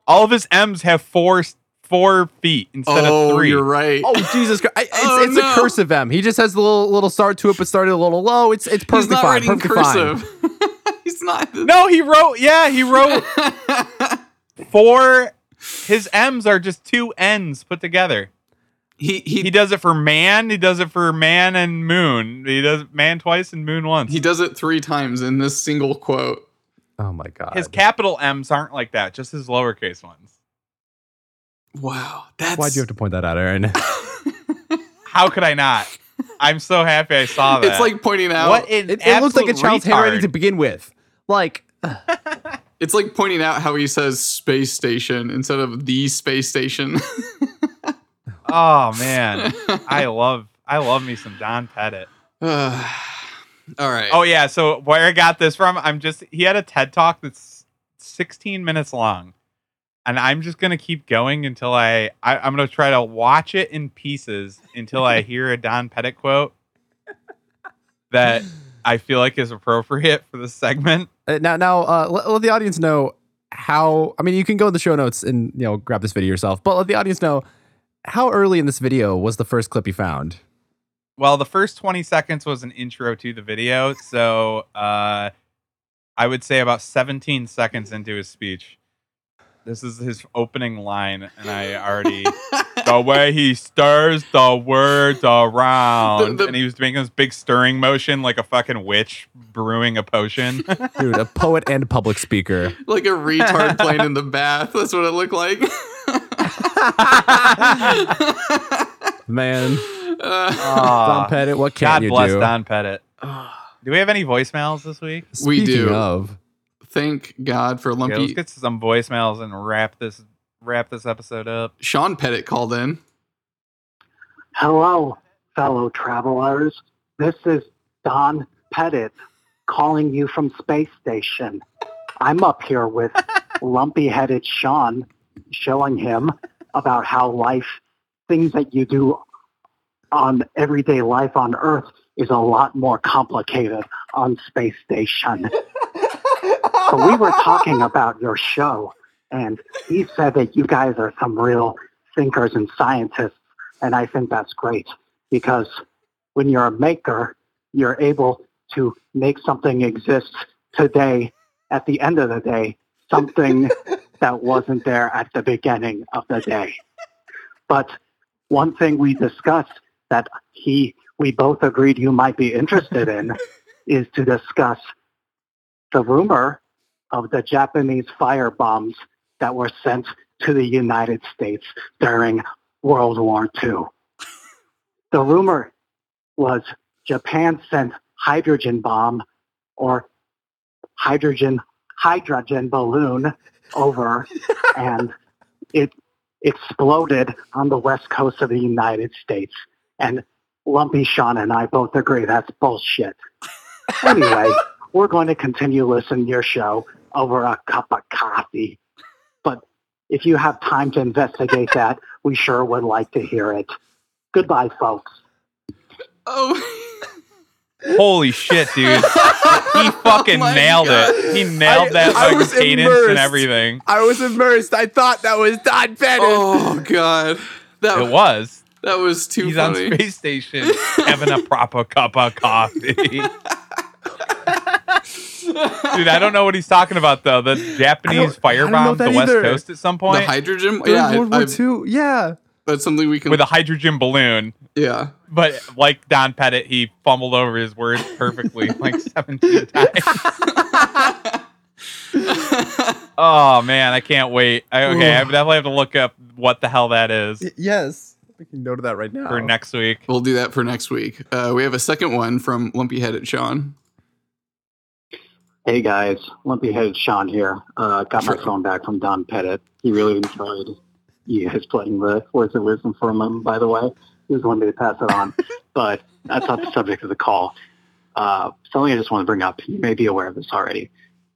All of his M's have four four feet instead oh, of three. you're right. Oh Jesus Christ! I- It's, Oh, it's no. a cursive M. He just has a little little start to it, but started a little low. It's it's He's perfectly not fine. writing Perfectly fine. He's not. No, he wrote. Yeah, he wrote four. His M's are just two N's put together. He he He does it for man. He does it for man and moon. He does man twice and moon once. he does it three times in this single quote. Oh my God! his capital M's aren't like that. Just his lowercase ones. Wow, that's Why'd you have to point that out, Aaron? How could I not? I'm so happy I saw that. It's like pointing out. what an it, it looks like a child's retard. handwriting to begin with. Like, It's like pointing out how he says space station instead of the space station. Oh man, I love I love me some Don Pettit. Uh, all right. Oh yeah, so where I got this from, I'm just he had a TED talk that's 16 minutes long, and I'm just gonna keep going until I, I I'm gonna try to watch it in pieces until I hear a Don Pettit quote that I feel like is appropriate for this segment. uh, now, now, uh, let, let the audience know how. I mean, you can go in the show notes and you know grab this video yourself, but let the audience know how early in this video was the first clip you found. Well, the first 20 seconds was an intro to the video, so uh, I would say about 17 seconds into his speech. This is his opening line, and I already the way he stirs the words around, The- the- and he was making this big stirring motion like a fucking witch brewing a potion. Dude, a poet and public speaker. like a retard playing in the bath. That's what it looked like. Man, Uh, Don Pettit, what can we do? God you bless do? Don Pettit. Do we have any voicemails this week? We Speaking do. of, thank God for Okay, Lumpy. let's get some voicemails and wrap this wrap this episode up. Sean Pettit called in. Hello, fellow travelers. This is Don Pettit calling you from Space Station. I'm up here with lumpy headed Sean, showing him about how life, things that you do on everyday life on Earth, is a lot more complicated on Space Station. So we were talking about your show, and he said that you guys are some real thinkers and scientists. And I think that's great because when you're a maker, you're able to make something exist today at the end of the day, something that wasn't there at the beginning of the day. But one thing we discussed that he we both agreed you might be interested in is to discuss the rumor of the Japanese fire bombs that were sent to the United States during World War II. The rumor was Japan sent hydrogen bomb or hydrogen hydrogen balloon over and it exploded on the west coast of the United States. And Lumpy Sean and I both agree that's bullshit. Anyway, we're going to continue listening to your show over a cup of coffee. But if you have time to investigate that, we sure would like to hear it. Goodbye, folks. Oh, Holy shit, dude. He fucking Oh nailed God. it. He nailed I- that I like was cadence immersed. and everything. I was immersed. I thought that was Don Bennett. oh God. That It was. That was too He's funny. on space station having a proper cup of coffee. Dude, I don't know what he's talking about though. The Japanese I don't firebombed the that West. Coast at some point. the point hydrogen. During yeah, World I- War I- II. Yeah. that's something we can. with a hydrogen balloon. yeah. But like Don Pettit, he fumbled over his words perfectly like 17 times. oh man, I can't wait. I, okay, I definitely have to look up what the hell that is yes. We can note that right now. for next week. We'll do that for next week. Uh, we have a second one from Lumpy Headed Sean. Hey guys, lumpy headed Sean here. Uh, got my phone back from Don Pettit. He really enjoyed you guys playing the words of wisdom from him, by the way. He was wanting me to pass it on, but that's not the subject of the call. Uh, something I just want to bring up. You may be aware of this already,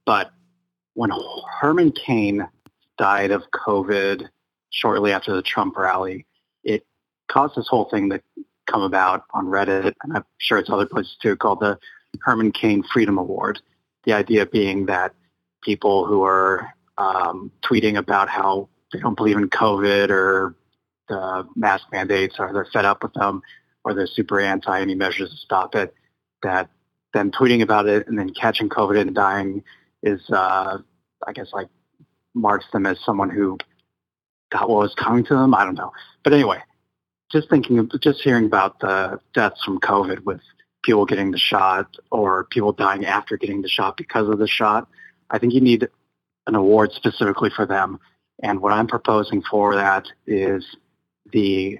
but when Herman Cain died of COVID shortly after the Trump rally, it caused this whole thing to come about on Reddit, and I'm sure it's other places too, called the Herman Cain Freedom Award. The idea being that people who are um, tweeting about how they don't believe in COVID or the mask mandates or they're fed up with them or they're super anti any measures to stop it, that them tweeting about it and then catching COVID and dying is, uh, I guess, like marks them as someone who got what was coming to them. I don't know. But anyway, just thinking, just hearing about the deaths from COVID with people getting the shot or people dying after getting the shot because of the shot, I think you need an award specifically for them. And what I'm proposing for that is the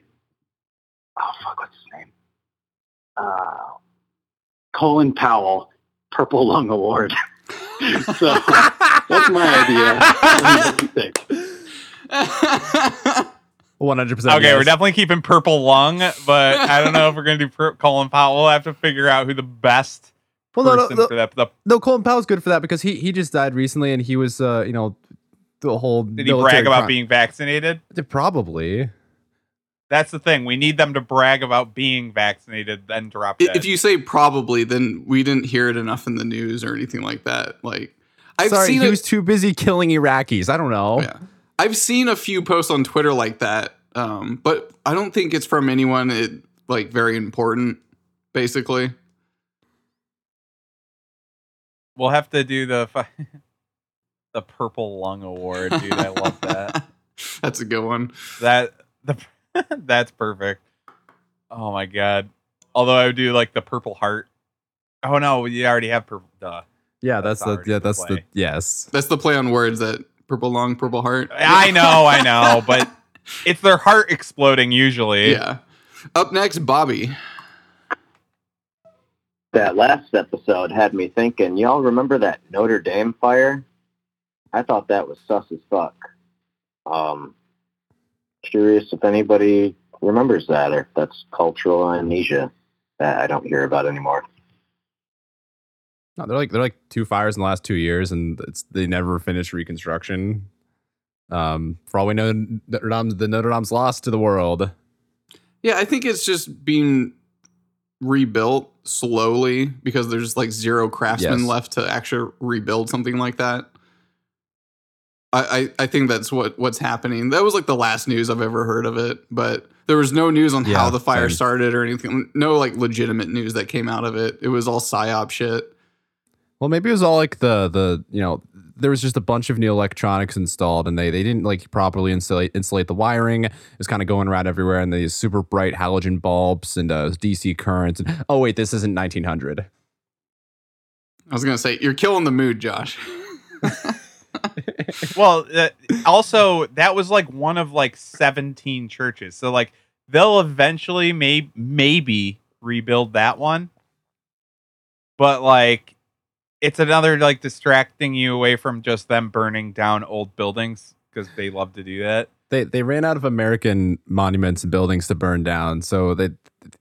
oh fuck, what's his name? Uh, Colin Powell Purple Lung Award. so that's my idea. What do you think? One hundred percent. Okay, we're definitely keeping Purple Lung, but I don't know if we're gonna do Pur- Colin Powell. We'll have to figure out who the best Well, no, no, person no, for that. The, no. Colin Powell's good for that because he he just died recently and he was uh you know the whole. did he brag about being vaccinated? Probably. That's the thing. We need them to brag about being vaccinated, then drop I- dead. if you say probably, then we didn't hear it enough in the news or anything like that. Like I've Sorry, seen he it- was too busy killing Iraqis. I don't know. Yeah. I've seen a few posts on Twitter like that, um, but I don't think it's from anyone it, like very important. Basically, we'll have to do the fu- the Purple Lung Award, dude. I love that. that's a good one. that the that's perfect. Oh my god. Although I would do like the Purple Heart. Oh no, you already have purple. Duh. Yeah, That's that's, the yeah, the that's the yes. That's the play on words that purple lung, purple heart. I know, I know, but it's their heart exploding usually. Yeah. Up next, Bobby. that last episode had me thinking, y'all remember that Notre Dame fire? I thought that was sus as fuck. Um, curious if anybody remembers that or if that's cultural amnesia that I don't hear about anymore. No, they're like they're like two fires in the last two years, and it's they never finished reconstruction. Um, for all we know, Notre Dame's, the Notre Dame's lost to the world. Yeah, I think it's just being rebuilt slowly because there's like zero craftsmen Yes. left to actually rebuild something like that. I, I, I think that's what what's happening. That was like the last news I've ever heard of it, but there was no news on Yeah, how the fire same. started or anything. No like legitimate news that came out of it. It was all psyop shit. Well, maybe it was all like the the you know there was just a bunch of new electronics installed, and they they didn't like properly insulate insulate the wiring. It was kind of going around everywhere, and these super bright halogen bulbs and uh, DC currents. And oh wait, this isn't 1900. I was gonna say you're killing the mood, Josh. Well, uh, also that was like one of like 17 churches. So like they'll eventually may maybe rebuild that one. But like it's another like distracting you away from just them burning down old buildings because they love to do that. They they ran out of American monuments and buildings to burn down, so they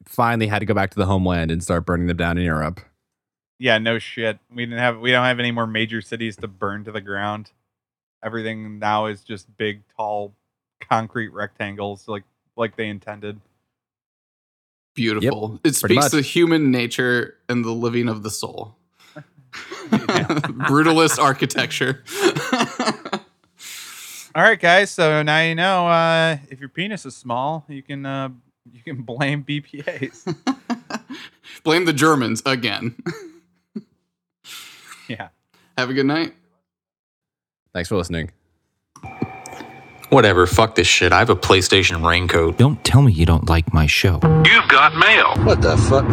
finally had to go back to the homeland and start burning them down in Europe. Yeah, no shit. We didn't have we don't have any more major cities to burn to the ground. Everything now is just big, tall, concrete rectangles like like they intended. Beautiful. it speaks much. to human nature and the living of the soul. Brutalist architecture. All right, guys. So now you know uh, if your penis is small, you can uh, You can blame BPAs. Blame the Germans again. yeah. Have a good night. Thanks for listening. Whatever, fuck this shit. I have a PlayStation raincoat. Don't tell me you don't like my show. You've got mail. What the fuck?